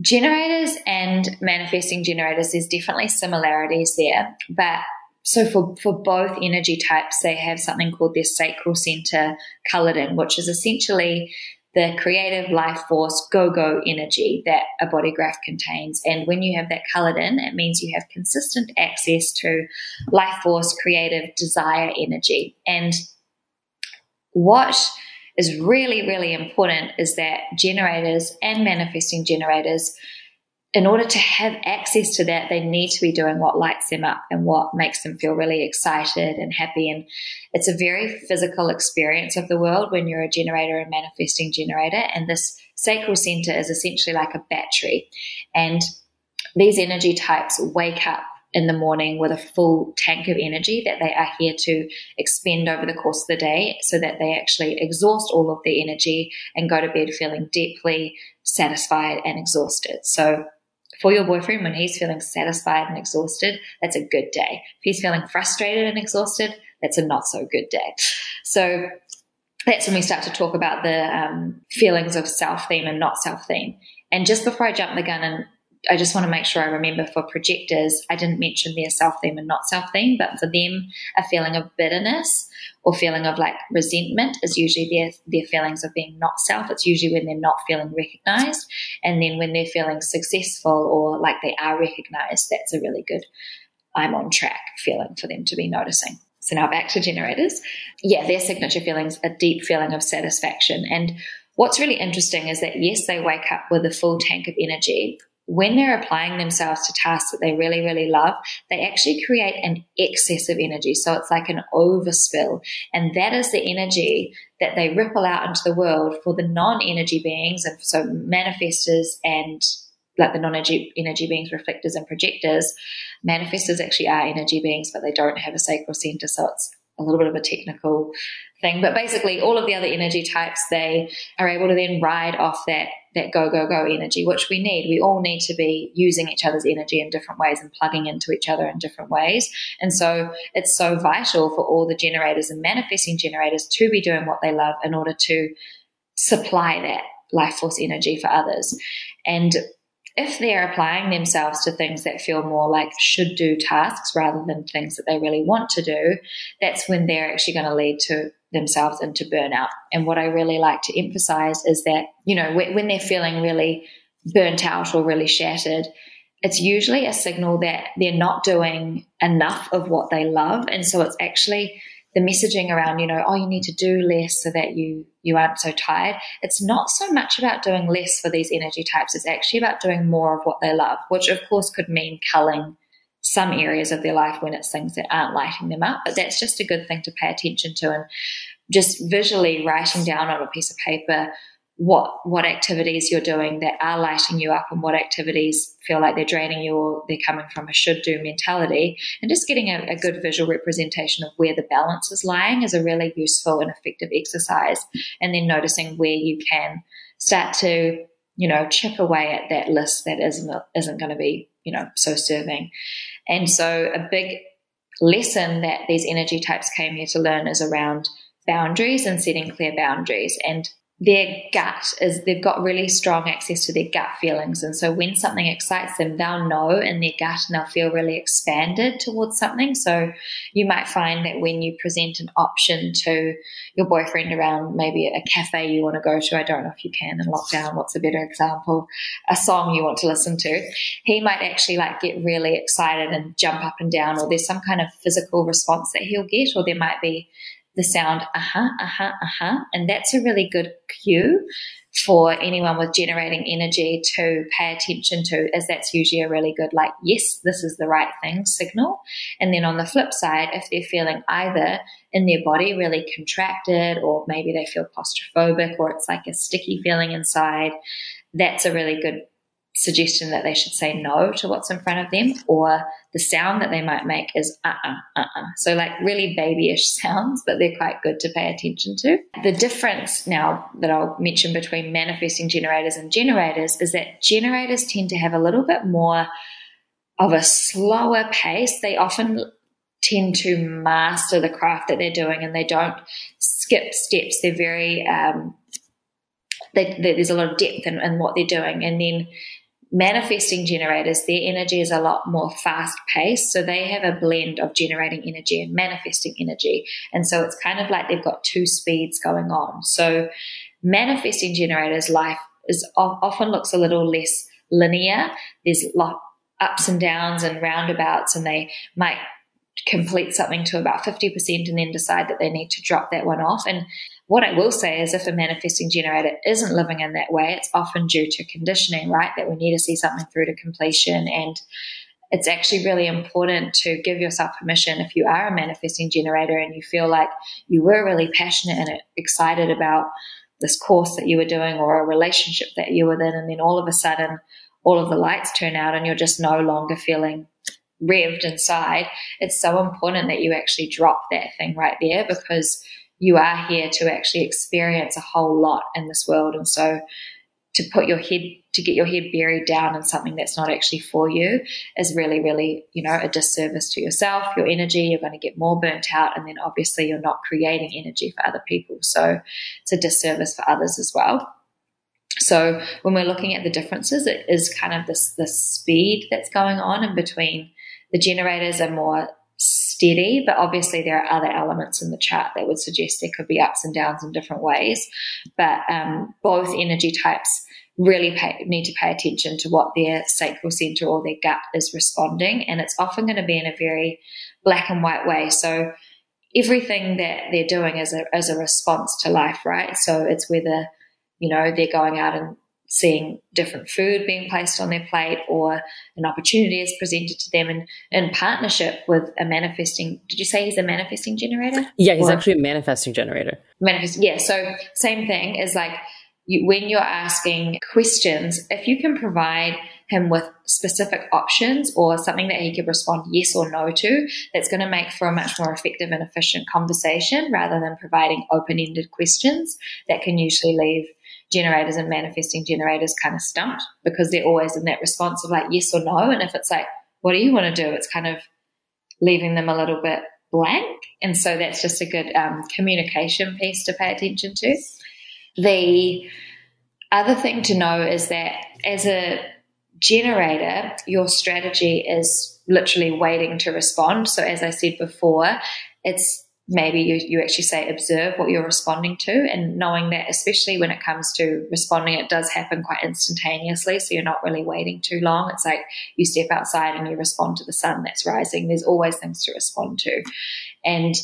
generators and manifesting generators, there's definitely similarities there. But so for, for both energy types, they have something called their sacral center colored in, which is essentially the creative life force go go energy that a body graph contains. And when you have that colored in, it means you have consistent access to life force, creative desire energy. And what is really, really important is that generators and manifesting generators in order to have access to that, they need to be doing what lights them up and what makes them feel really excited and happy. And it's a very physical experience of the world when you're a generator and manifesting generator. And this sacral center is essentially like a battery. And these energy types wake up in the morning with a full tank of energy that they are here to expend over the course of the day so that they actually exhaust all of their energy and go to bed feeling deeply satisfied and exhausted. So for your boyfriend when he's feeling satisfied and exhausted, that's a good day. If he's feeling frustrated and exhausted, that's a not so good day. So that's when we start to talk about the um, feelings of self theme and not self theme. And just before I jump the gun and I just want to make sure I remember for projectors, I didn't mention their self theme and not self theme, but for them, a feeling of bitterness or feeling of like resentment is usually their, their feelings of being not self. It's usually when they're not feeling recognized. And then when they're feeling successful or like they are recognized, that's a really good, I'm on track feeling for them to be noticing. So now back to generators. Yeah, their signature feelings, a deep feeling of satisfaction. And what's really interesting is that yes, they wake up with a full tank of energy, when they're applying themselves to tasks that they really, really love, they actually create an excess of energy. So it's like an overspill. And that is the energy that they ripple out into the world for the non energy beings. And so manifestors and like the non energy beings, reflectors and projectors. Manifestors actually are energy beings, but they don't have a sacral center. So it's a little bit of a technical thing. But basically, all of the other energy types, they are able to then ride off that that go go go energy, which we need. We all need to be using each other's energy in different ways and plugging into each other in different ways. And so it's so vital for all the generators and manifesting generators to be doing what they love in order to supply that life force energy for others. And if they're applying themselves to things that feel more like should do tasks rather than things that they really want to do, that's when they're actually going to lead to themselves into burnout. And what I really like to emphasize is that, you know, when they're feeling really burnt out or really shattered, it's usually a signal that they're not doing enough of what they love. And so it's actually the messaging around, you know, oh, you need to do less so that you you aren't so tired. It's not so much about doing less for these energy types. It's actually about doing more of what they love, which of course could mean culling some areas of their life when it's things that aren't lighting them up. But that's just a good thing to pay attention to and just visually writing down on a piece of paper what what activities you're doing that are lighting you up and what activities feel like they're draining you or they're coming from a should do mentality and just getting a, a, good visual representation of where the balance is lying is a really useful and effective exercise and then noticing where you can start to you know chip away at that list that isn't isn't going to be you know so serving. And so a big lesson that these energy types came here to learn is around boundaries and setting clear boundaries. And their gut is they've got really strong access to their gut feelings. And so when something excites them, they'll know in their gut and they'll feel really expanded towards something. So you might find that when you present an option to your boyfriend around maybe a cafe you want to go to, I don't know if you can in lockdown, what's a better example, a song you want to listen to, he might actually like get really excited and jump up and down, or there's some kind of physical response that he'll get, or there might be the sound aha, aha, aha. And that's a really good cue for anyone with generating energy to pay attention to, as that's usually a really good, like, yes, this is the right thing signal. And then on the flip side, if they're feeling either in their body really contracted, or maybe they feel claustrophobic, or it's like a sticky feeling inside, that's a really good suggestion that they should say no to what's in front of them, or the sound that they might make is uh uh-uh, uh uh. So, like really babyish sounds, but they're quite good to pay attention to. The difference now that I'll mention between manifesting generators and generators is that generators tend to have a little bit more of a slower pace. They often tend to master the craft that they're doing and they don't skip steps. They're very, um, they, they, there's a lot of depth in, in what they're doing. And then manifesting generators, their energy is a lot more fast paced. So they have a blend of generating energy and manifesting energy. And so it's kind of like they've got two speeds going on. So manifesting generators' life is often looks a little less linear. There's lot ups and downs and roundabouts, and they might complete something to about 50% and then decide that they need to drop that one off. And what I will say is if a manifesting generator isn't living in that way, it's often due to conditioning, right? That we need to see something through to completion. And it's actually really important to give yourself permission if you are a manifesting generator and you feel like you were really passionate and excited about this course that you were doing or a relationship that you were in, and then all of a sudden all of the lights turn out and you're just no longer feeling revved inside. It's so important that you actually drop that thing right there because you are here to actually experience a whole lot in this world. And so to put your head, to get your head buried down in something that's not actually for you is really, really, you know, a disservice to yourself, your energy. You're going to get more burnt out. And then obviously you're not creating energy for other people. So it's a disservice for others as well. So when we're looking at the differences, it is kind of this, this speed that's going on in between the generators are more steady, but obviously there are other elements in the chart that would suggest there could be ups and downs in different ways. But um, both energy types really pay, need to pay attention to what their sacral center or their gut is responding, and it's often going to be in a very black and white way. So everything that they're doing is a, is a response to life, right? So it's whether you know they're going out and seeing different food being placed on their plate or an opportunity is presented to them and in partnership with a manifesting did you say he's a manifesting generator? Yeah he's or, actually a manifesting generator. Manifest yeah so same thing is like you, when you're asking questions if you can provide him with specific options or something that he could respond yes or no to that's going to make for a much more effective and efficient conversation rather than providing open-ended questions that can usually leave generators and manifesting generators kind of stumped because they're always in that response of like yes or no. And if it's like, what do you want to do? It's kind of leaving them a little bit blank. And so that's just a good um, communication piece to pay attention to. The other thing to know is that as a generator, your strategy is literally waiting to respond. So as I said before, it's maybe you, you actually say observe what you're responding to and knowing that especially when it comes to responding it does happen quite instantaneously so you're not really waiting too long it's like you step outside and you respond to the sun that's rising there's always things to respond to and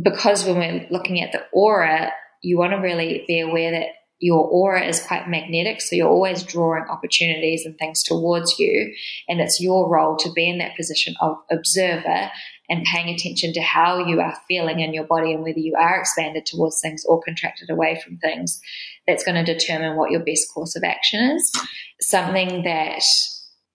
because when we're looking at the aura you want to really be aware that your aura is quite magnetic, so you're always drawing opportunities and things towards you. And it's your role to be in that position of observer and paying attention to how you are feeling in your body and whether you are expanded towards things or contracted away from things. That's going to determine what your best course of action is. Something that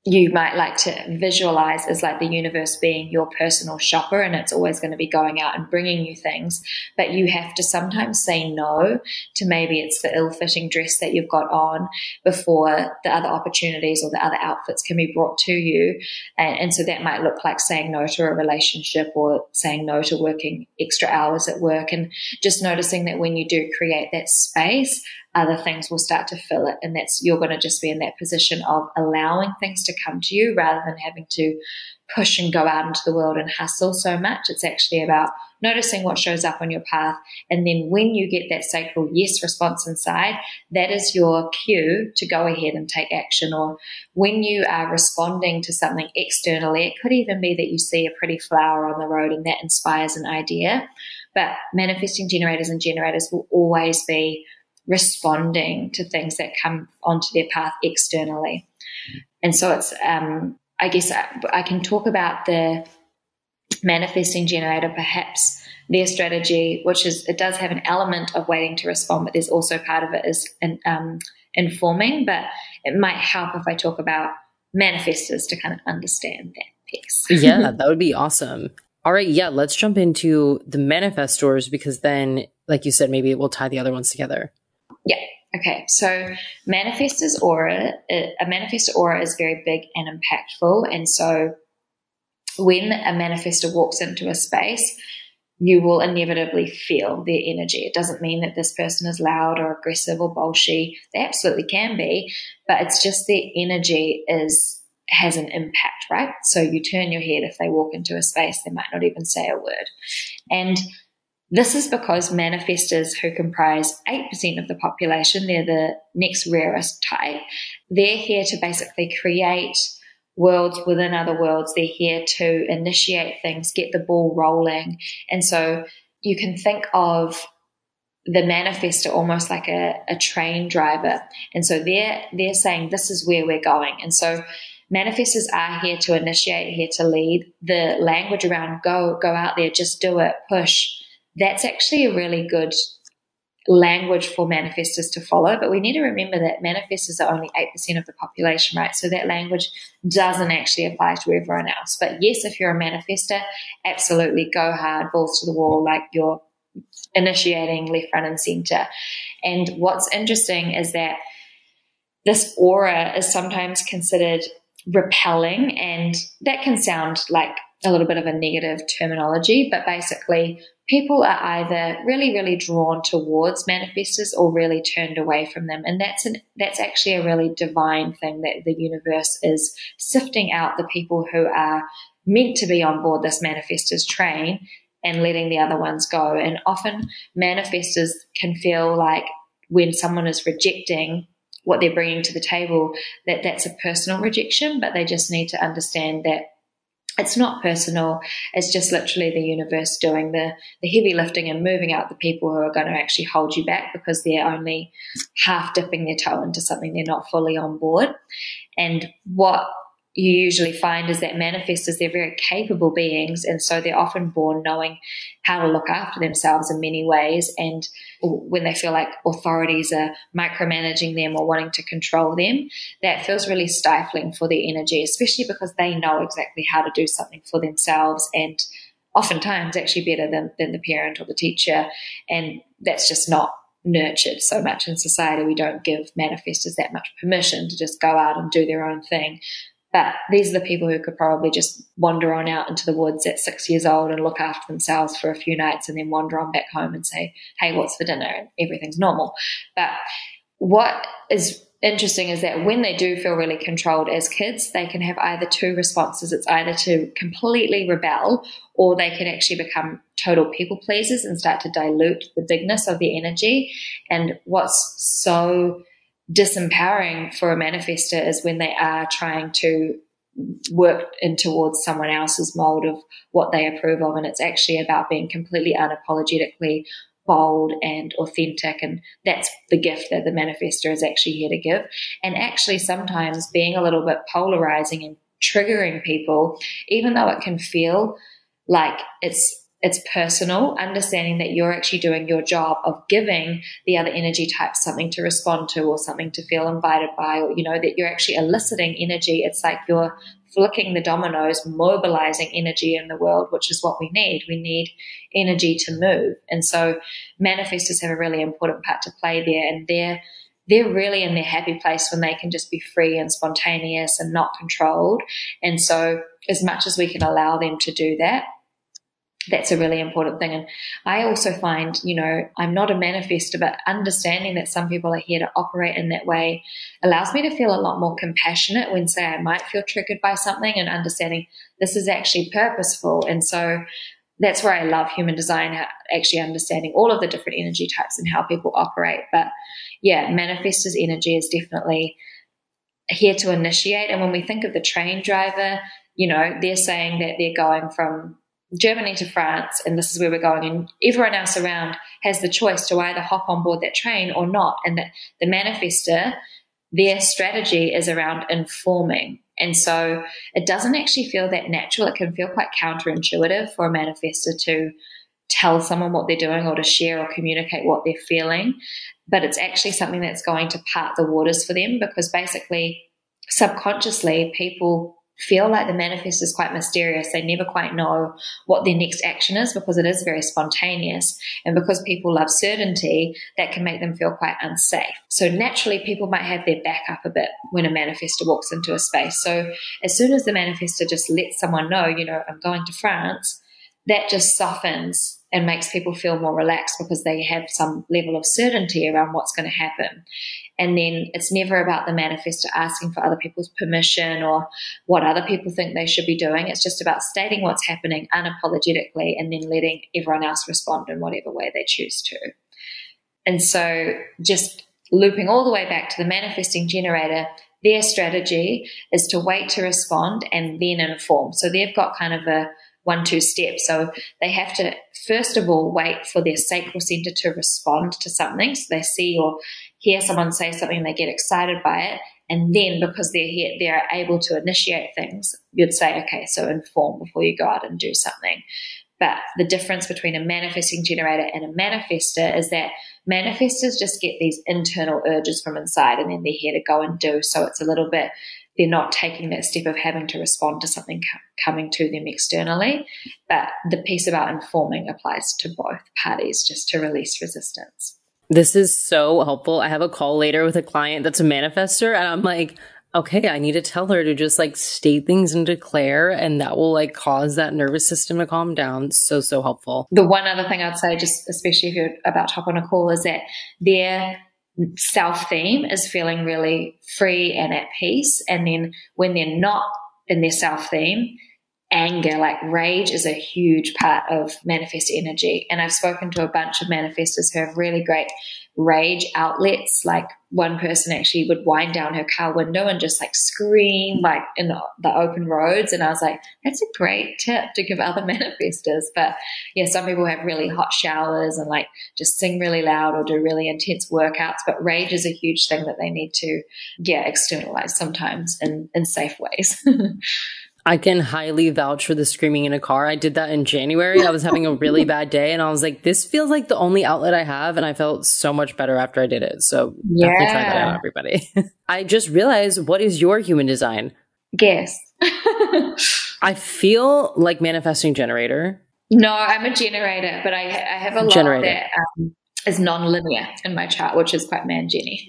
you might like to visualize as like the universe being your personal shopper and it's always going to be going out and bringing you things. But you have to sometimes say no to maybe it's the ill fitting dress that you've got on before the other opportunities or the other outfits can be brought to you. And, and so that might look like saying no to a relationship or saying no to working extra hours at work and just noticing that when you do create that space, other things will start to fill it. And that's, you're going to just be in that position of allowing things to come to you rather than having to push and go out into the world and hustle so much. It's actually about noticing what shows up on your path. And then when you get that sacral yes response inside, that is your cue to go ahead and take action. Or when you are responding to something externally, it could even be that you see a pretty flower on the road and that inspires an idea. But manifesting generators and generators will always be responding to things that come onto their path externally. And so it's, um, I guess I, I can talk about the manifesting generator, perhaps their strategy, which is it does have an element of waiting to respond, but there's also part of it is um, informing. But it might help if I talk about manifestors to kind of understand that piece. yeah, that would be awesome. All right, yeah, let's jump into the manifestors because then, like you said, maybe it will tie the other ones together. Yeah. Okay. So manifestor's aura, a manifestor aura is very big and impactful. And so when a manifestor walks into a space, you will inevitably feel their energy. It doesn't mean that this person is loud or aggressive or bolshy. They absolutely can be, but it's just their energy is has an impact, right? So you turn your head if they walk into a space, they might not even say a word. And this is because manifestors who comprise 8% of the population, they're the next rarest type. They're here to basically create worlds within other worlds. They're here to initiate things, get the ball rolling. And so you can think of the manifestor almost like a, a train driver. And so they're, they're saying, this is where we're going. And so manifestors are here to initiate, here to lead. The language around go, go out there, just do it, push that's actually a really good language for manifestors to follow. But we need to remember that manifestors are only 8% of the population, right? So that language doesn't actually apply to everyone else. But yes, if you're a manifestor, absolutely go hard, balls to the wall, like you're initiating left, front, and center. And what's interesting is that this aura is sometimes considered repelling, and that can sound like a little bit of a negative terminology, but basically people are either really, really drawn towards manifestors or really turned away from them. And that's an, that's actually a really divine thing that the universe is sifting out the people who are meant to be on board this manifestors train and letting the other ones go. And often manifestors can feel like when someone is rejecting what they're bringing to the table, that that's a personal rejection, but they just need to understand that it's not personal. It's just literally the universe doing the, the heavy lifting and moving out the people who are going to actually hold you back because they're only half dipping their toe into something they're not fully on board. And what you usually find is that manifestors, they're very capable beings. And so they're often born knowing how to look after themselves in many ways. And when they feel like authorities are micromanaging them or wanting to control them, that feels really stifling for their energy, especially because they know exactly how to do something for themselves and oftentimes actually better than, than the parent or the teacher. And that's just not nurtured so much in society. We don't give manifestors that much permission to just go out and do their own thing. But these are the people who could probably just wander on out into the woods at six years old and look after themselves for a few nights and then wander on back home and say, hey, what's for dinner? And everything's normal. But what is interesting is that when they do feel really controlled as kids, they can have either two responses. It's either to completely rebel or they can actually become total people pleasers and start to dilute the bigness of their energy. And what's so disempowering for a manifestor is when they are trying to work in towards someone else's mold of what they approve of. And it's actually about being completely unapologetically bold and authentic. And that's the gift that the manifestor is actually here to give. And actually, sometimes being a little bit polarizing and triggering people, even though it can feel like it's it's personal, understanding that you're actually doing your job of giving the other energy types something to respond to or something to feel invited by, or, you know, that you're actually eliciting energy. It's like you're flicking the dominoes, mobilizing energy in the world, which is what we need. We need energy to move. And so manifestors have a really important part to play there. And they're, they're really in their happy place when they can just be free and spontaneous and not controlled. And so as much as we can allow them to do that, that's a really important thing. And I also find, you know, I'm not a manifester, but understanding that some people are here to operate in that way allows me to feel a lot more compassionate when, say, I might feel triggered by something and understanding this is actually purposeful. And so that's where I love human design, actually understanding all of the different energy types and how people operate. But yeah, manifestors energy is definitely here to initiate. And when we think of the train driver, you know, they're saying that they're going from Germany to France, and this is where we're going, and everyone else around has the choice to either hop on board that train or not. And that the manifester, their strategy is around informing. And so it doesn't actually feel that natural. It can feel quite counterintuitive for a manifester to tell someone what they're doing or to share or communicate what they're feeling. But it's actually something that's going to part the waters for them because basically, subconsciously, people feel like the manifest is quite mysterious. They never quite know what their next action is because it is very spontaneous. And because people love certainty, that can make them feel quite unsafe. So naturally, people might have their back up a bit when a manifester walks into a space. So as soon as the manifester just lets someone know, you know, I'm going to France, that just softens and makes people feel more relaxed because they have some level of certainty around what's going to happen. And then it's never about the manifestor asking for other people's permission or what other people think they should be doing. It's just about stating what's happening unapologetically and then letting everyone else respond in whatever way they choose to. And so just looping all the way back to the manifesting generator, their strategy is to wait to respond and then inform. So they've got kind of a one two step. So they have to first of all wait for their sacral center to respond to something. So they see or hear someone say something, they get excited by it, and then because they're here, they're able to initiate things. You'd say, okay, so inform before you go out and do something. But the difference between a manifesting generator and a manifester is that manifestors just get these internal urges from inside and then they're here to go and do. So it's a little bit they're not taking that step of having to respond to something coming to them externally. But the piece about informing applies to both parties just to release resistance. This is so helpful. I have a call later with a client that's a manifester, and I'm like, okay, I need to tell her to just like state things and declare, and that will like cause that nervous system to calm down. So, so helpful. The one other thing I'd say, just especially if you're about to hop on a call, is that their self theme is feeling really free and at peace. And then when they're not in their self theme, anger, like rage, is a huge part of manifest energy. And I've spoken to a bunch of manifestors who have really great rage outlets. Like one person actually would wind down her car window and just like scream like in the, open roads. And I was like, that's a great tip to give other manifestors. But yeah, some people have really hot showers and like just sing really loud or do really intense workouts. But rage is a huge thing that they need to, yeah, externalize sometimes in, in safe ways. I can highly vouch for the screaming in a car. I did that in January. I was having a really bad day and I was like, this feels like the only outlet I have. And I felt so much better after I did it. So yeah. definitely try that out, everybody. I just realized what is your human design? Guess. I feel like manifesting generator. No, I'm a generator, but I, I have a lot generator. that um, is non-linear in my chart, which is quite man Jenny.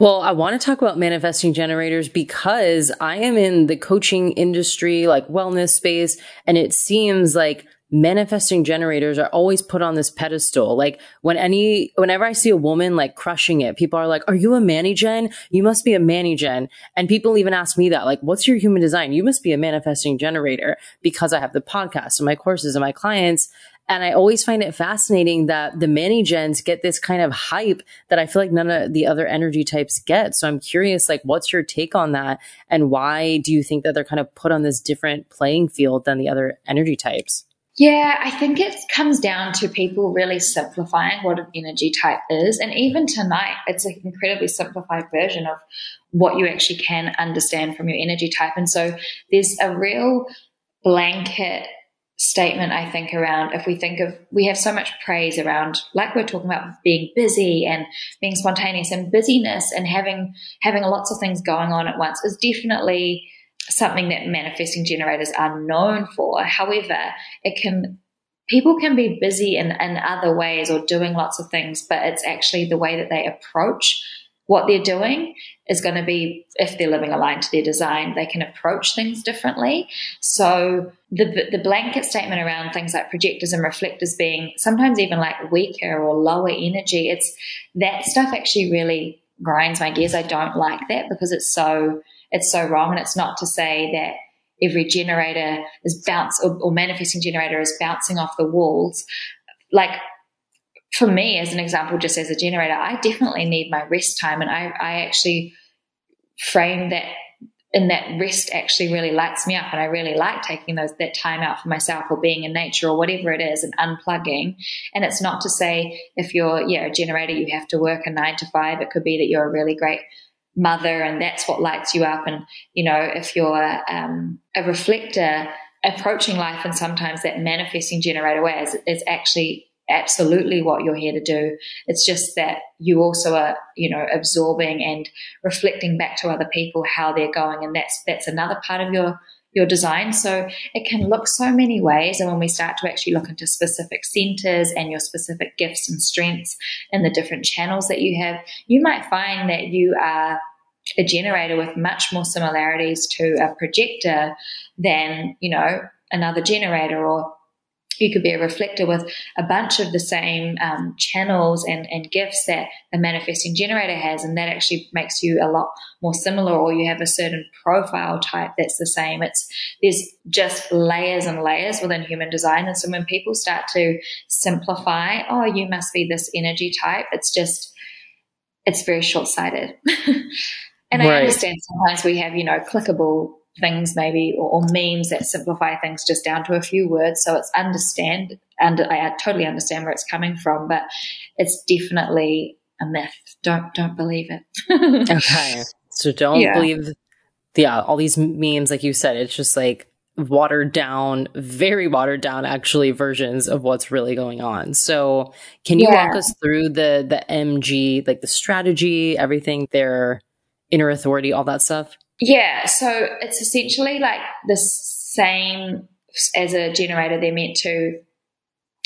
Well, I want to talk about manifesting generators because I am in the coaching industry, like wellness space, and it seems like manifesting generators are always put on this pedestal. Like when any, whenever I see a woman like crushing it, people are like, are you a Manny Gen? You must be a Manny Gen. And people even ask me that, like, what's your human design? You must be a manifesting generator because I have the podcast and my courses and my clients. And I always find it fascinating that the many gens get this kind of hype that I feel like none of the other energy types get. So I'm curious, like, what's your take on that? And why do you think that they're kind of put on this different playing field than the other energy types? Yeah, I think it comes down to people really simplifying what an energy type is. And even tonight, it's an incredibly simplified version of what you actually can understand from your energy type. And so there's a real blanket statement, I think, around if we think of, we have so much praise around, like we're talking about being busy and being spontaneous and busyness and having, having lots of things going on at once is definitely something that manifesting generators are known for. However, it can, people can be busy in, in other ways or doing lots of things, but it's actually the way that they approach what they're doing is going to be if they're living aligned to their design they can approach things differently. So the the blanket statement around things like projectors and reflectors being sometimes even like weaker or lower energy it's that stuff actually really grinds my gears. I don't like that because it's so it's so wrong. And it's not to say that every generator is bounce or, or manifesting generator is bouncing off the walls. Like for me, as an example, just as a generator, I definitely need my rest time. And I, I actually frame that and that rest actually really lights me up. And I really like taking those, that time out for myself or being in nature or whatever it is and unplugging. And it's not to say if you're, yeah, a generator, you have to work a nine to five. It could be that you're a really great mother and that's what lights you up. And, you know, if you're um, a reflector, approaching life and sometimes that manifesting generator way is, is actually absolutely what you're here to do. It's just that you also are, you know, absorbing and reflecting back to other people how they're going. And that's, that's another part of your, your design. So it can look so many ways. And when we start to actually look into specific centers and your specific gifts and strengths and the different channels that you have, you might find that you are a generator with much more similarities to a projector than, you know, another generator or you could be a reflector with a bunch of the same um, channels and, and gifts that a manifesting generator has, and that actually makes you a lot more similar, or you have a certain profile type that's the same. It's there's just layers and layers within human design, and so when people start to simplify, oh, you must be this energy type, it's just it's very short sighted. and right. I understand sometimes we have you know clickable things maybe or, or, memes that simplify things just down to a few words. So it's understand and I totally understand where it's coming from but it's definitely a myth. Don't don't believe it. Okay. So don't yeah. believe yeah uh, all these memes like you said. It's just like watered down very watered down actually versions of what's really going on. So can you yeah. walk us through the the mg like the strategy everything their inner authority all that stuff yeah, so it's essentially like the same as a generator. They're meant to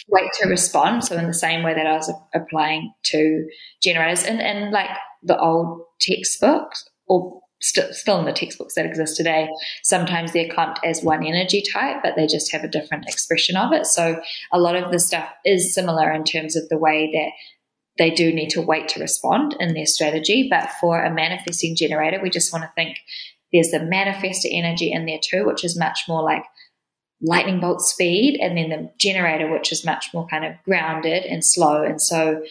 wait to respond. So in the same way that I was applying to generators in, in like the old textbooks or st- still in the textbooks that exist today, sometimes they're clumped as one energy type, but they just have a different expression of it. So a lot of the stuff is similar in terms of the way that they do need to wait to respond in their strategy. But for a manifesting generator, we just want to think there's the manifestor energy in there too, which is much more like lightning bolt speed, and then the generator, which is much more kind of grounded and slow. And so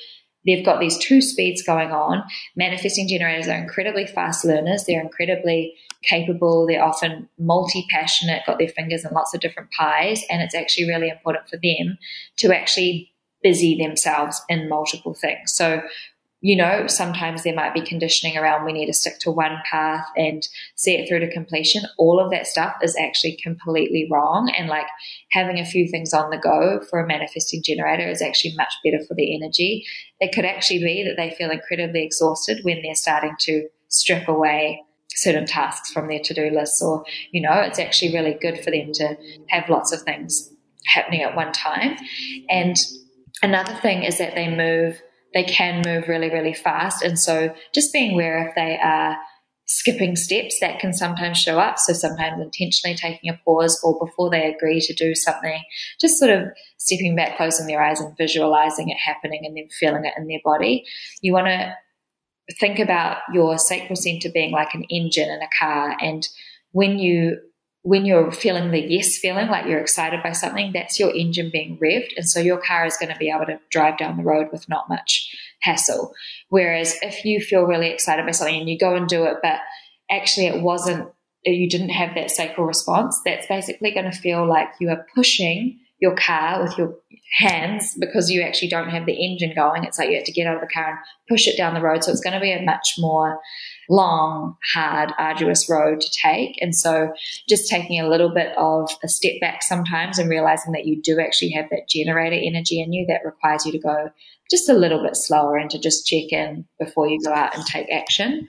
they've got these two speeds going on. Manifesting generators are incredibly fast learners. They're incredibly capable. They're often multi passionate, got their fingers in lots of different pies. And it's actually really important for them to actually busy themselves in multiple things. So, you know, sometimes there might be conditioning around we need to stick to one path and see it through to completion. All of that stuff is actually completely wrong. And like having a few things on the go for a manifesting generator is actually much better for the energy. It could actually be that they feel incredibly exhausted when they're starting to strip away certain tasks from their to-do lists or you know it's actually really good for them to have lots of things happening at one time and Another thing is that they move, they can move really, really fast. And so just being aware if they are skipping steps that can sometimes show up. So sometimes intentionally taking a pause or before they agree to do something, just sort of stepping back, closing their eyes and visualizing it happening and then feeling it in their body. You want to think about your sacral center being like an engine in a car. And when you when you're feeling the yes feeling, like you're excited by something, that's your engine being revved. And so your car is going to be able to drive down the road with not much hassle. Whereas if you feel really excited by something and you go and do it, but actually it wasn't, uh, you didn't have that sacral response, that's basically going to feel like you are pushing your car with your hands because you actually don't have the engine going. It's like you have to get out of the car and push it down the road. So it's going to be a much more long, hard, arduous road to take. And so just taking a little bit of a step back sometimes and realizing that you do actually have that generator energy in you that requires you to go just a little bit slower and to just check in before you go out and take action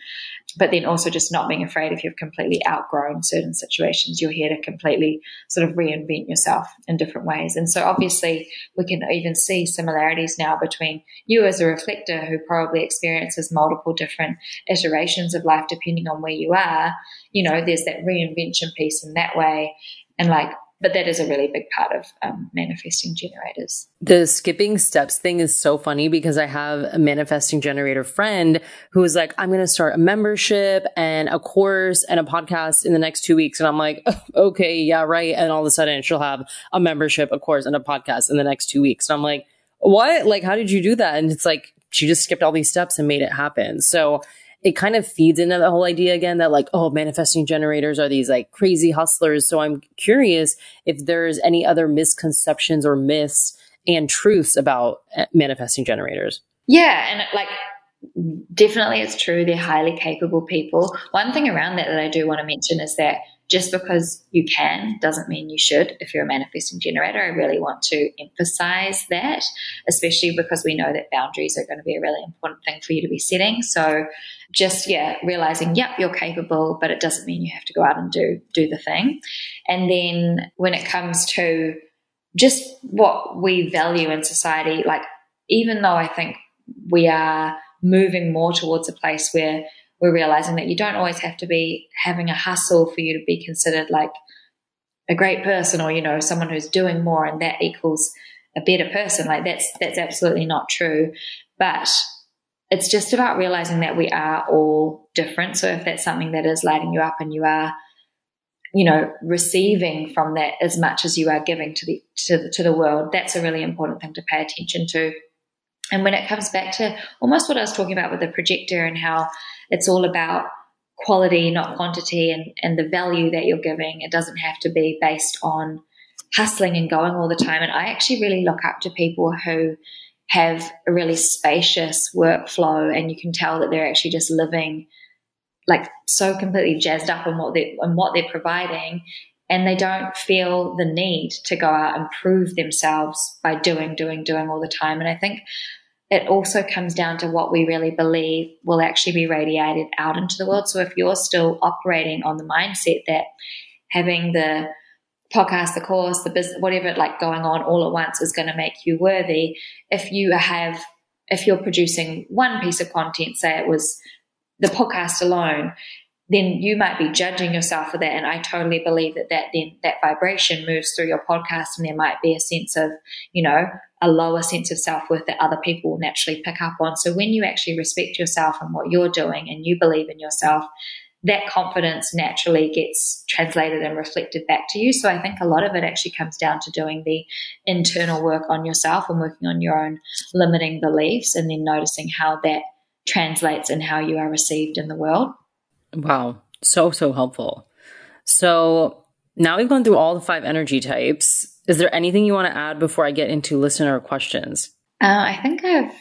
but then also just not being afraid if you've completely outgrown certain situations. You're here to completely sort of reinvent yourself in different ways. And so obviously we can even see similarities now between you as a reflector who probably experiences multiple different iterations of life depending on where you are. You know, there's that reinvention piece in that way. And like but that is a really big part of um, manifesting generators. The skipping steps thing is so funny because I have a manifesting generator friend who is like, I'm going to start a membership and a course and a podcast in the next two weeks. And I'm like, okay, yeah, right. And all of a sudden she'll have a membership, a course, and a podcast in the next two weeks. And I'm like, what? Like, how did you do that? And it's like, she just skipped all these steps and made it happen. So it kind of feeds into the whole idea again that like, oh, manifesting generators are these like crazy hustlers. So I'm curious if there's any other misconceptions or myths and truths about eh, manifesting generators. Yeah. And like, definitely it's true. They're highly capable people. One thing around that that I do want to mention is that just because you can doesn't mean you should if you're a manifesting generator. I really want to emphasize that, especially because we know that boundaries are going to be a really important thing for you to be setting. So just yeah, realizing, yep, you're capable, but it doesn't mean you have to go out and do do the thing. And then when it comes to just what we value in society, like even though I think we are moving more towards a place where we're realizing that you don't always have to be having a hustle for you to be considered like a great person or you know someone who's doing more and that equals a better person. Like that's that's absolutely not true. But it's just about realizing that we are all different. So if that's something that is lighting you up and you are you know receiving from that as much as you are giving to the to the, to the world that's a really important thing to pay attention to. And when it comes back to almost what I was talking about with the projector and how it's all about quality, not quantity, and, and the value that you're giving. It doesn't have to be based on hustling and going all the time. And I actually really look up to people who have a really spacious workflow and you can tell that they're actually just living like so completely jazzed up on what they on what they're providing and they don't feel the need to go out and prove themselves by doing doing doing all the time and i think it also comes down to what we really believe will actually be radiated out into the world. So if you're still operating on the mindset that having the podcast, the course, the business, whatever like going on all at once is going to make you worthy, if you have, if you're producing one piece of content, say it was the podcast alone, then you might be judging yourself for that. And I totally believe that that then that vibration moves through your podcast and there might be a sense of, you know, a lower sense of self worth that other people will naturally pick up on. So when you actually respect yourself and what you're doing and you believe in yourself, that confidence naturally gets translated and reflected back to you. So I think a lot of it actually comes down to doing the internal work on yourself and working on your own limiting beliefs and then noticing how that translates and how you are received in the world. Wow. So, so helpful. So now we've gone through all the five energy types. Is there anything you want to add before I get into listener questions? Uh, I think I've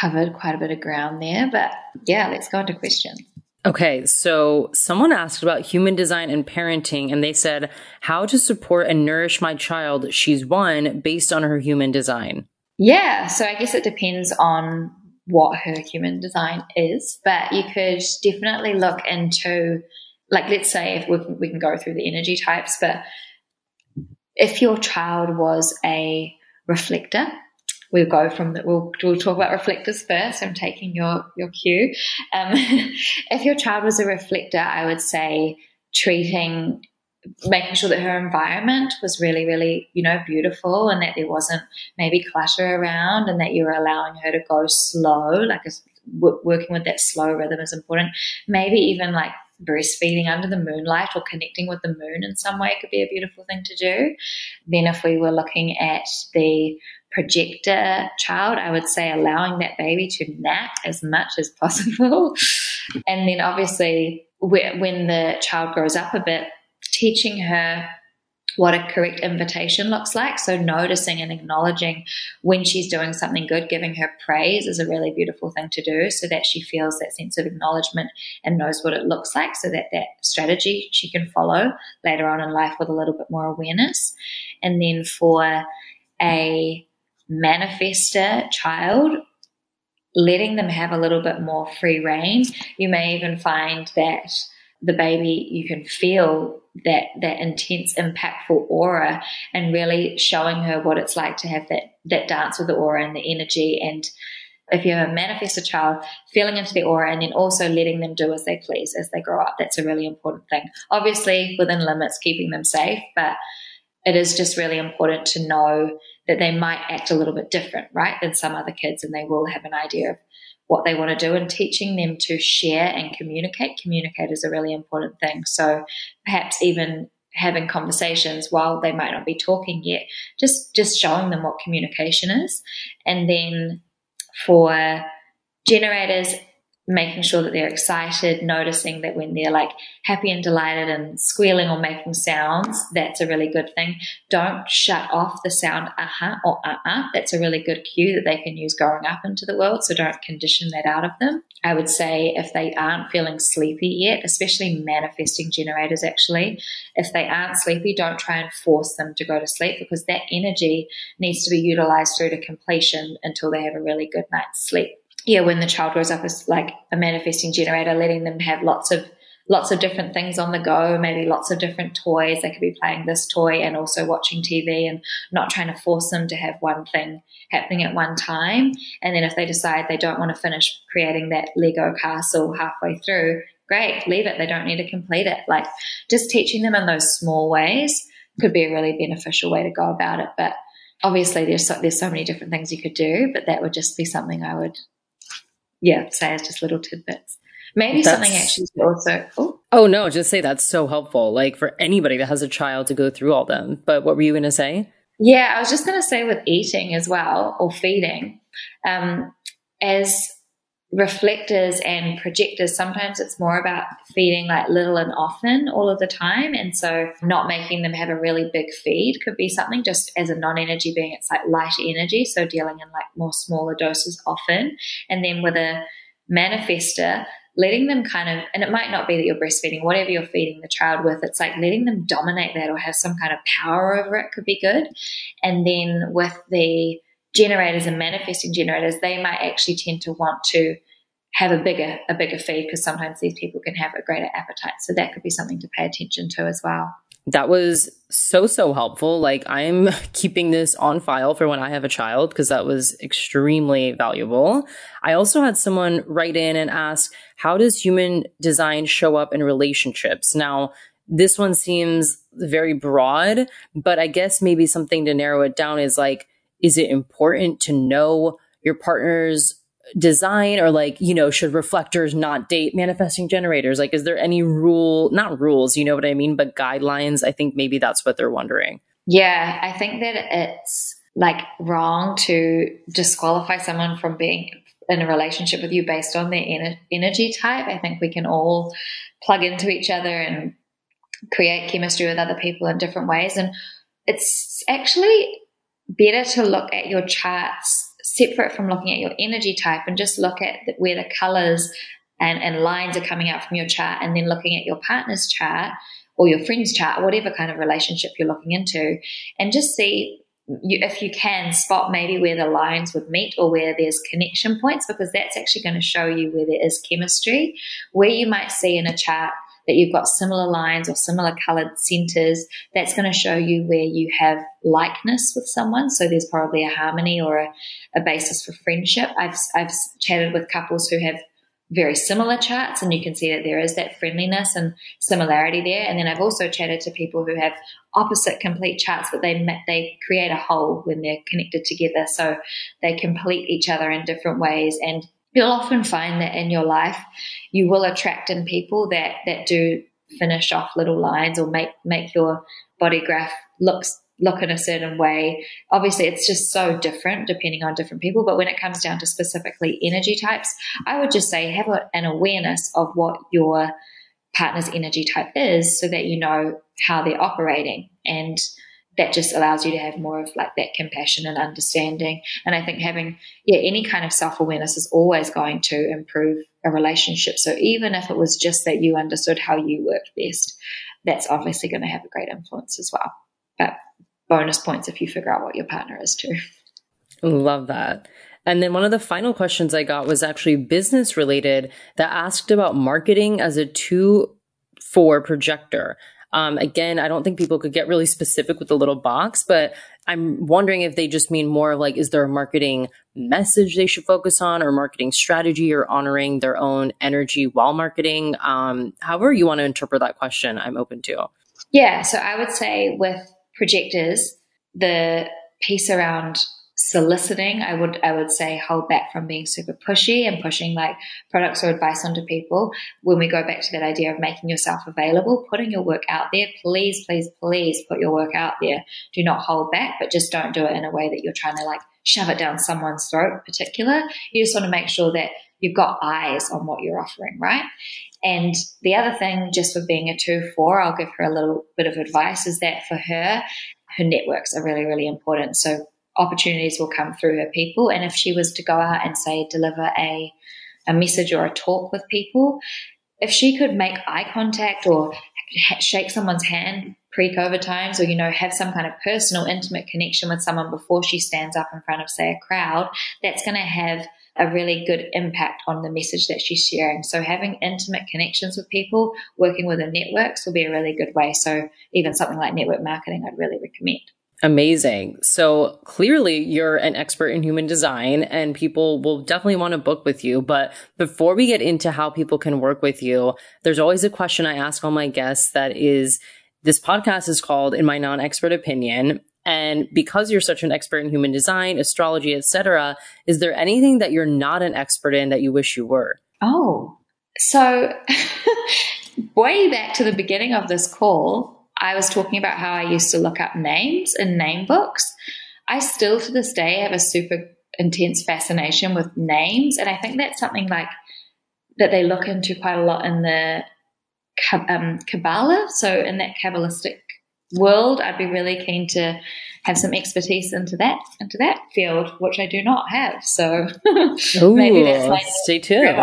covered quite a bit of ground there, but yeah, let's go into questions. Okay, so someone asked about human design and parenting, and they said, How to support and nourish my child? She's one based on her human design. Yeah, so I guess it depends on what her human design is, but you could definitely look into, like, let's say if we can, we can go through the energy types, but if your child was a reflector, we'll go from that. we'll, we'll talk about reflectors first. I'm taking your, your cue. Um, if your child was a reflector, I would say treating, making sure that her environment was really, really, you know, beautiful and that there wasn't maybe clutter around and that you were allowing her to go slow, like a, working with that slow rhythm is important. Maybe even like breastfeeding under the moonlight or connecting with the moon in some way could be a beautiful thing to do. Then, if we were looking at the projector child, I would say allowing that baby to nap as much as possible. and then, obviously, when the child grows up a bit, teaching her what a correct invitation looks like. So, noticing and acknowledging when she's doing something good, giving her praise is a really beautiful thing to do so that she feels that sense of acknowledgement and knows what it looks like so that that strategy she can follow later on in life with a little bit more awareness. And then for a manifestor child, letting them have a little bit more free reign, you may even find that the baby, you can feel that that intense, impactful aura, and really showing her what it's like to have that that dance with the aura and the energy. And if you have a manifested child, feeling into the aura, and then also letting them do as they please as they grow up, that's a really important thing. Obviously, within limits, keeping them safe, but it is just really important to know that they might act a little bit different, right, than some other kids, and they will have an idea of what they want to do and teaching them to share and communicate. Communicate is a really important thing. So perhaps even having conversations while they might not be talking yet, just just showing them what communication is. And then for generators, making sure that they're excited, noticing that when they're like happy and delighted and squealing or making sounds, that's a really good thing. Don't shut off the sound uh-huh or uh-uh. That's a really good cue that they can use growing up into the world. So don't condition that out of them. I would say if they aren't feeling sleepy yet, especially manifesting generators actually, if they aren't sleepy, don't try and force them to go to sleep because that energy needs to be utilized through to completion until they have a really good night's sleep yeah, when the child grows up as like a manifesting generator, letting them have lots of lots of different things on the go, maybe lots of different toys. They could be playing this toy and also watching TV and not trying to force them to have one thing happening at one time. And then if they decide they don't want to finish creating that Lego castle halfway through, great, leave it. They don't need to complete it. Like just teaching them in those small ways could be a really beneficial way to go about it. But obviously there's so, there's so many different things you could do, but that would just be something I would yeah, say as just little tidbits. Maybe that's, something actually also. Oh. oh no, just say that's so helpful. Like for anybody that has a child to go through all them. But what were you going to say? Yeah, I was just going to say with eating as well or feeding, um, as reflectors and projectors, sometimes it's more about feeding like little and often all of the time. And so not making them have a really big feed could be something just as a non energy being, it's like light energy. So dealing in like more smaller doses often. And then with a manifestor, letting them kind of, and it might not be that you're breastfeeding, whatever you're feeding the child with, it's like letting them dominate that or have some kind of power over it could be good. And then with the, generators and manifesting generators, they might actually tend to want to have a bigger a bigger feed because sometimes these people can have a greater appetite. So that could be something to pay attention to as well. That was so so helpful. Like I'm keeping this on file for when I have a child because that was extremely valuable. I also had someone write in and ask, how does human design show up in relationships? Now, this one seems very broad, but I guess maybe something to narrow it down is like is it important to know your partner's design or like you know should reflectors not date manifesting generators? Like is there any rule not rules you know what i mean but guidelines? I think maybe that's what they're wondering. Yeah i think that it's like wrong to disqualify someone from being in a relationship with you based on their ener- energy type. I think we can all plug into each other and create chemistry with other people in different ways and it's actually better to look at your charts separate from looking at your energy type and just look at where the colors and, and lines are coming out from your chart and then looking at your partner's chart or your friend's chart, whatever kind of relationship you're looking into, and just see you, if you can spot maybe where the lines would meet or where there's connection points, because that's actually going to show you where there is chemistry. Where you might see in a chart that you've got similar lines or similar colored centers, that's going to show you where you have likeness with someone. So there's probably a harmony or a, a basis for friendship. I've, I've chatted with couples who have very similar charts and you can see that there is that friendliness and similarity there and then i've also chatted to people who have opposite complete charts but they they create a whole when they're connected together so they complete each other in different ways and you'll often find that in your life you will attract in people that that do finish off little lines or make make your body graph looks look in a certain way. Obviously, it's just so different depending on different people. But when it comes down to specifically energy types, I would just say have a, an awareness of what your partner's energy type is so that you know how they're operating and that just allows you to have more of like that compassion and understanding. And i think having yeah any kind of self-awareness is always going to improve a relationship. So even if it was just that you understood how you worked best that's obviously going to have a great influence as well. But bonus points if you figure out what your partner is too. Love that. And then one of the final questions I got was actually business related that asked about marketing as a two four projector. Um, again, I don't think people could get really specific with the little box, but I'm wondering if they just mean more of like, is there a marketing message they should focus on or marketing strategy or honoring their own energy while marketing? Um, however you want to interpret that question, I'm open to. Yeah. So I would say with projectors, the piece around soliciting i would i would say hold back from being super pushy and pushing like products or advice onto people. When we go back to that idea of making yourself available putting your work out there please please please put your work out there. Do not hold back but just don't do it in a way that you're trying to like shove it down someone's throat in particular. You just want to make sure that you've got eyes on what you're offering right? And the other thing just for being a 2-4 i'll give her a little bit of advice is that for her her networks are really really important. So opportunities will come through her people. And if she was to go out and say deliver a a message or a talk with people, if she could make eye contact or shake someone's hand pre-COVID times, or you know have some kind of personal, intimate connection with someone before she stands up in front of say a crowd, that's going to have a really good impact on the message that she's sharing. So having intimate connections with people, working with her networks will be a really good way. So even something like network marketing, I'd really recommend. Amazing. So clearly you're an expert in human design and people will definitely want to book with you. But before we get into how people can work with you, there's always a question I ask all my guests that is, this podcast is called In My Non-Expert Opinion. And because you're such an expert in human design, astrology, etc., is there anything that you're not an expert in that you wish you were? Oh, so way back to the beginning of this call, I was talking about how I used to look up names in name books. I still to this day have a super intense fascination with names. And I think that's something like that they look into quite a lot in the um, Kabbalah. So in that Kabbalistic world, I'd be really keen to have some expertise into that into that field, which I do not have. So Ooh, maybe that's my stay tuned.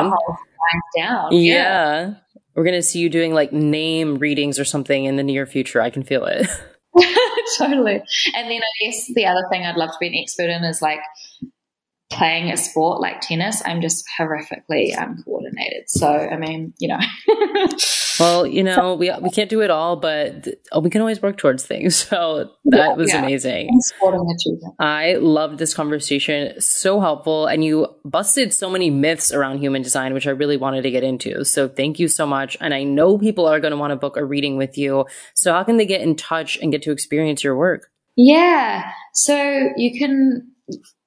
Down. Yeah. yeah. We're going to see you doing like name readings or something in the near future. I can feel it. totally. And then I guess the other thing I'd love to be an expert in is like playing a sport like tennis, I'm just horrifically uncoordinated. So, I mean, you know. well, you know, we we can't do it all, but oh, we can always work towards things. So that yeah, was yeah. amazing. I loved this conversation. So helpful. And you busted so many myths around human design, which I really wanted to get into. So thank you so much. And I know people are going to want to book a reading with you. So how can they get in touch and get to experience your work? Yeah. So you can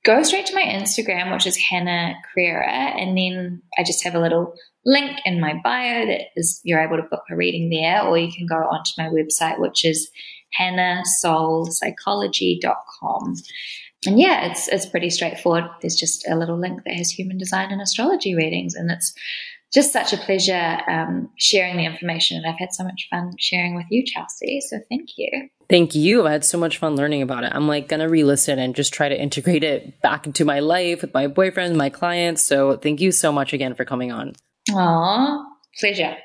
go straight to my Instagram, which is Hannah Creera, and then I just have a little link in my bio that is you're able to book a reading there, or you can go onto my website, which is hannahsoulpsychology.com. And yeah, it's it's pretty straightforward. There's just a little link that has human design and astrology readings, and it's just such a pleasure um, sharing the information. And I've had so much fun sharing with you, Chelsea. So thank you. Thank you. I had so much fun learning about it. I'm like going to re listen and just try to integrate it back into my life with my boyfriend, my clients. So thank you so much again for coming on. Aw, pleasure.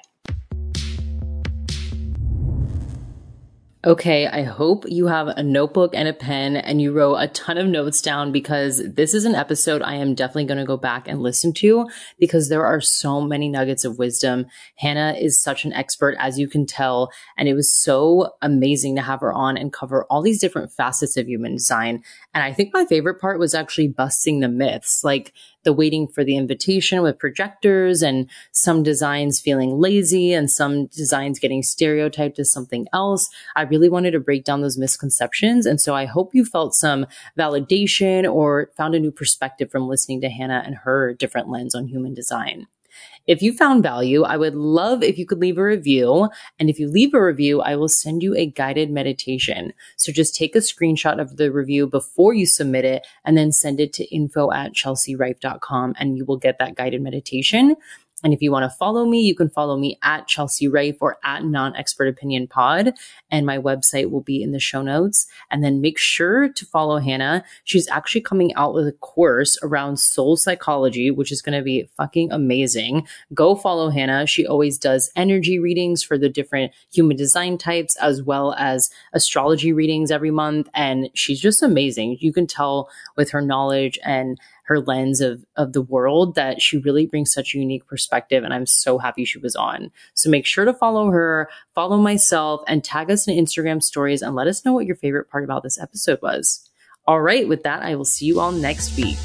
Okay, I hope you have a notebook and a pen and you wrote a ton of notes down because this is an episode I am definitely going to go back and listen to because there are so many nuggets of wisdom. Hannah is such an expert, as you can tell, and it was so amazing to have her on and cover all these different facets of human design. And I think my favorite part was actually busting the myths. Like, the waiting for the invitation with projectors and some designs feeling lazy and some designs getting stereotyped as something else. I really wanted to break down those misconceptions. And so I hope you felt some validation or found a new perspective from listening to Hannah and her different lens on human design. If you found value, I would love if you could leave a review. And if you leave a review, I will send you a guided meditation. So just take a screenshot of the review before you submit it and then send it to info at chelsearife.com and you will get that guided meditation. And if you want to follow me, you can follow me at Chelsea Rife or at Non Expert Opinion Pod. And my website will be in the show notes. And then make sure to follow Hannah. She's actually coming out with a course around soul psychology, which is going to be fucking amazing. Go follow Hannah. She always does energy readings for the different human design types as well as astrology readings every month. And she's just amazing. You can tell with her knowledge and her lens of of the world that she really brings such a unique perspective and I'm so happy she was on. So make sure to follow her, follow myself and tag us in Instagram stories and let us know what your favorite part about this episode was. All right, with that I will see you all next week.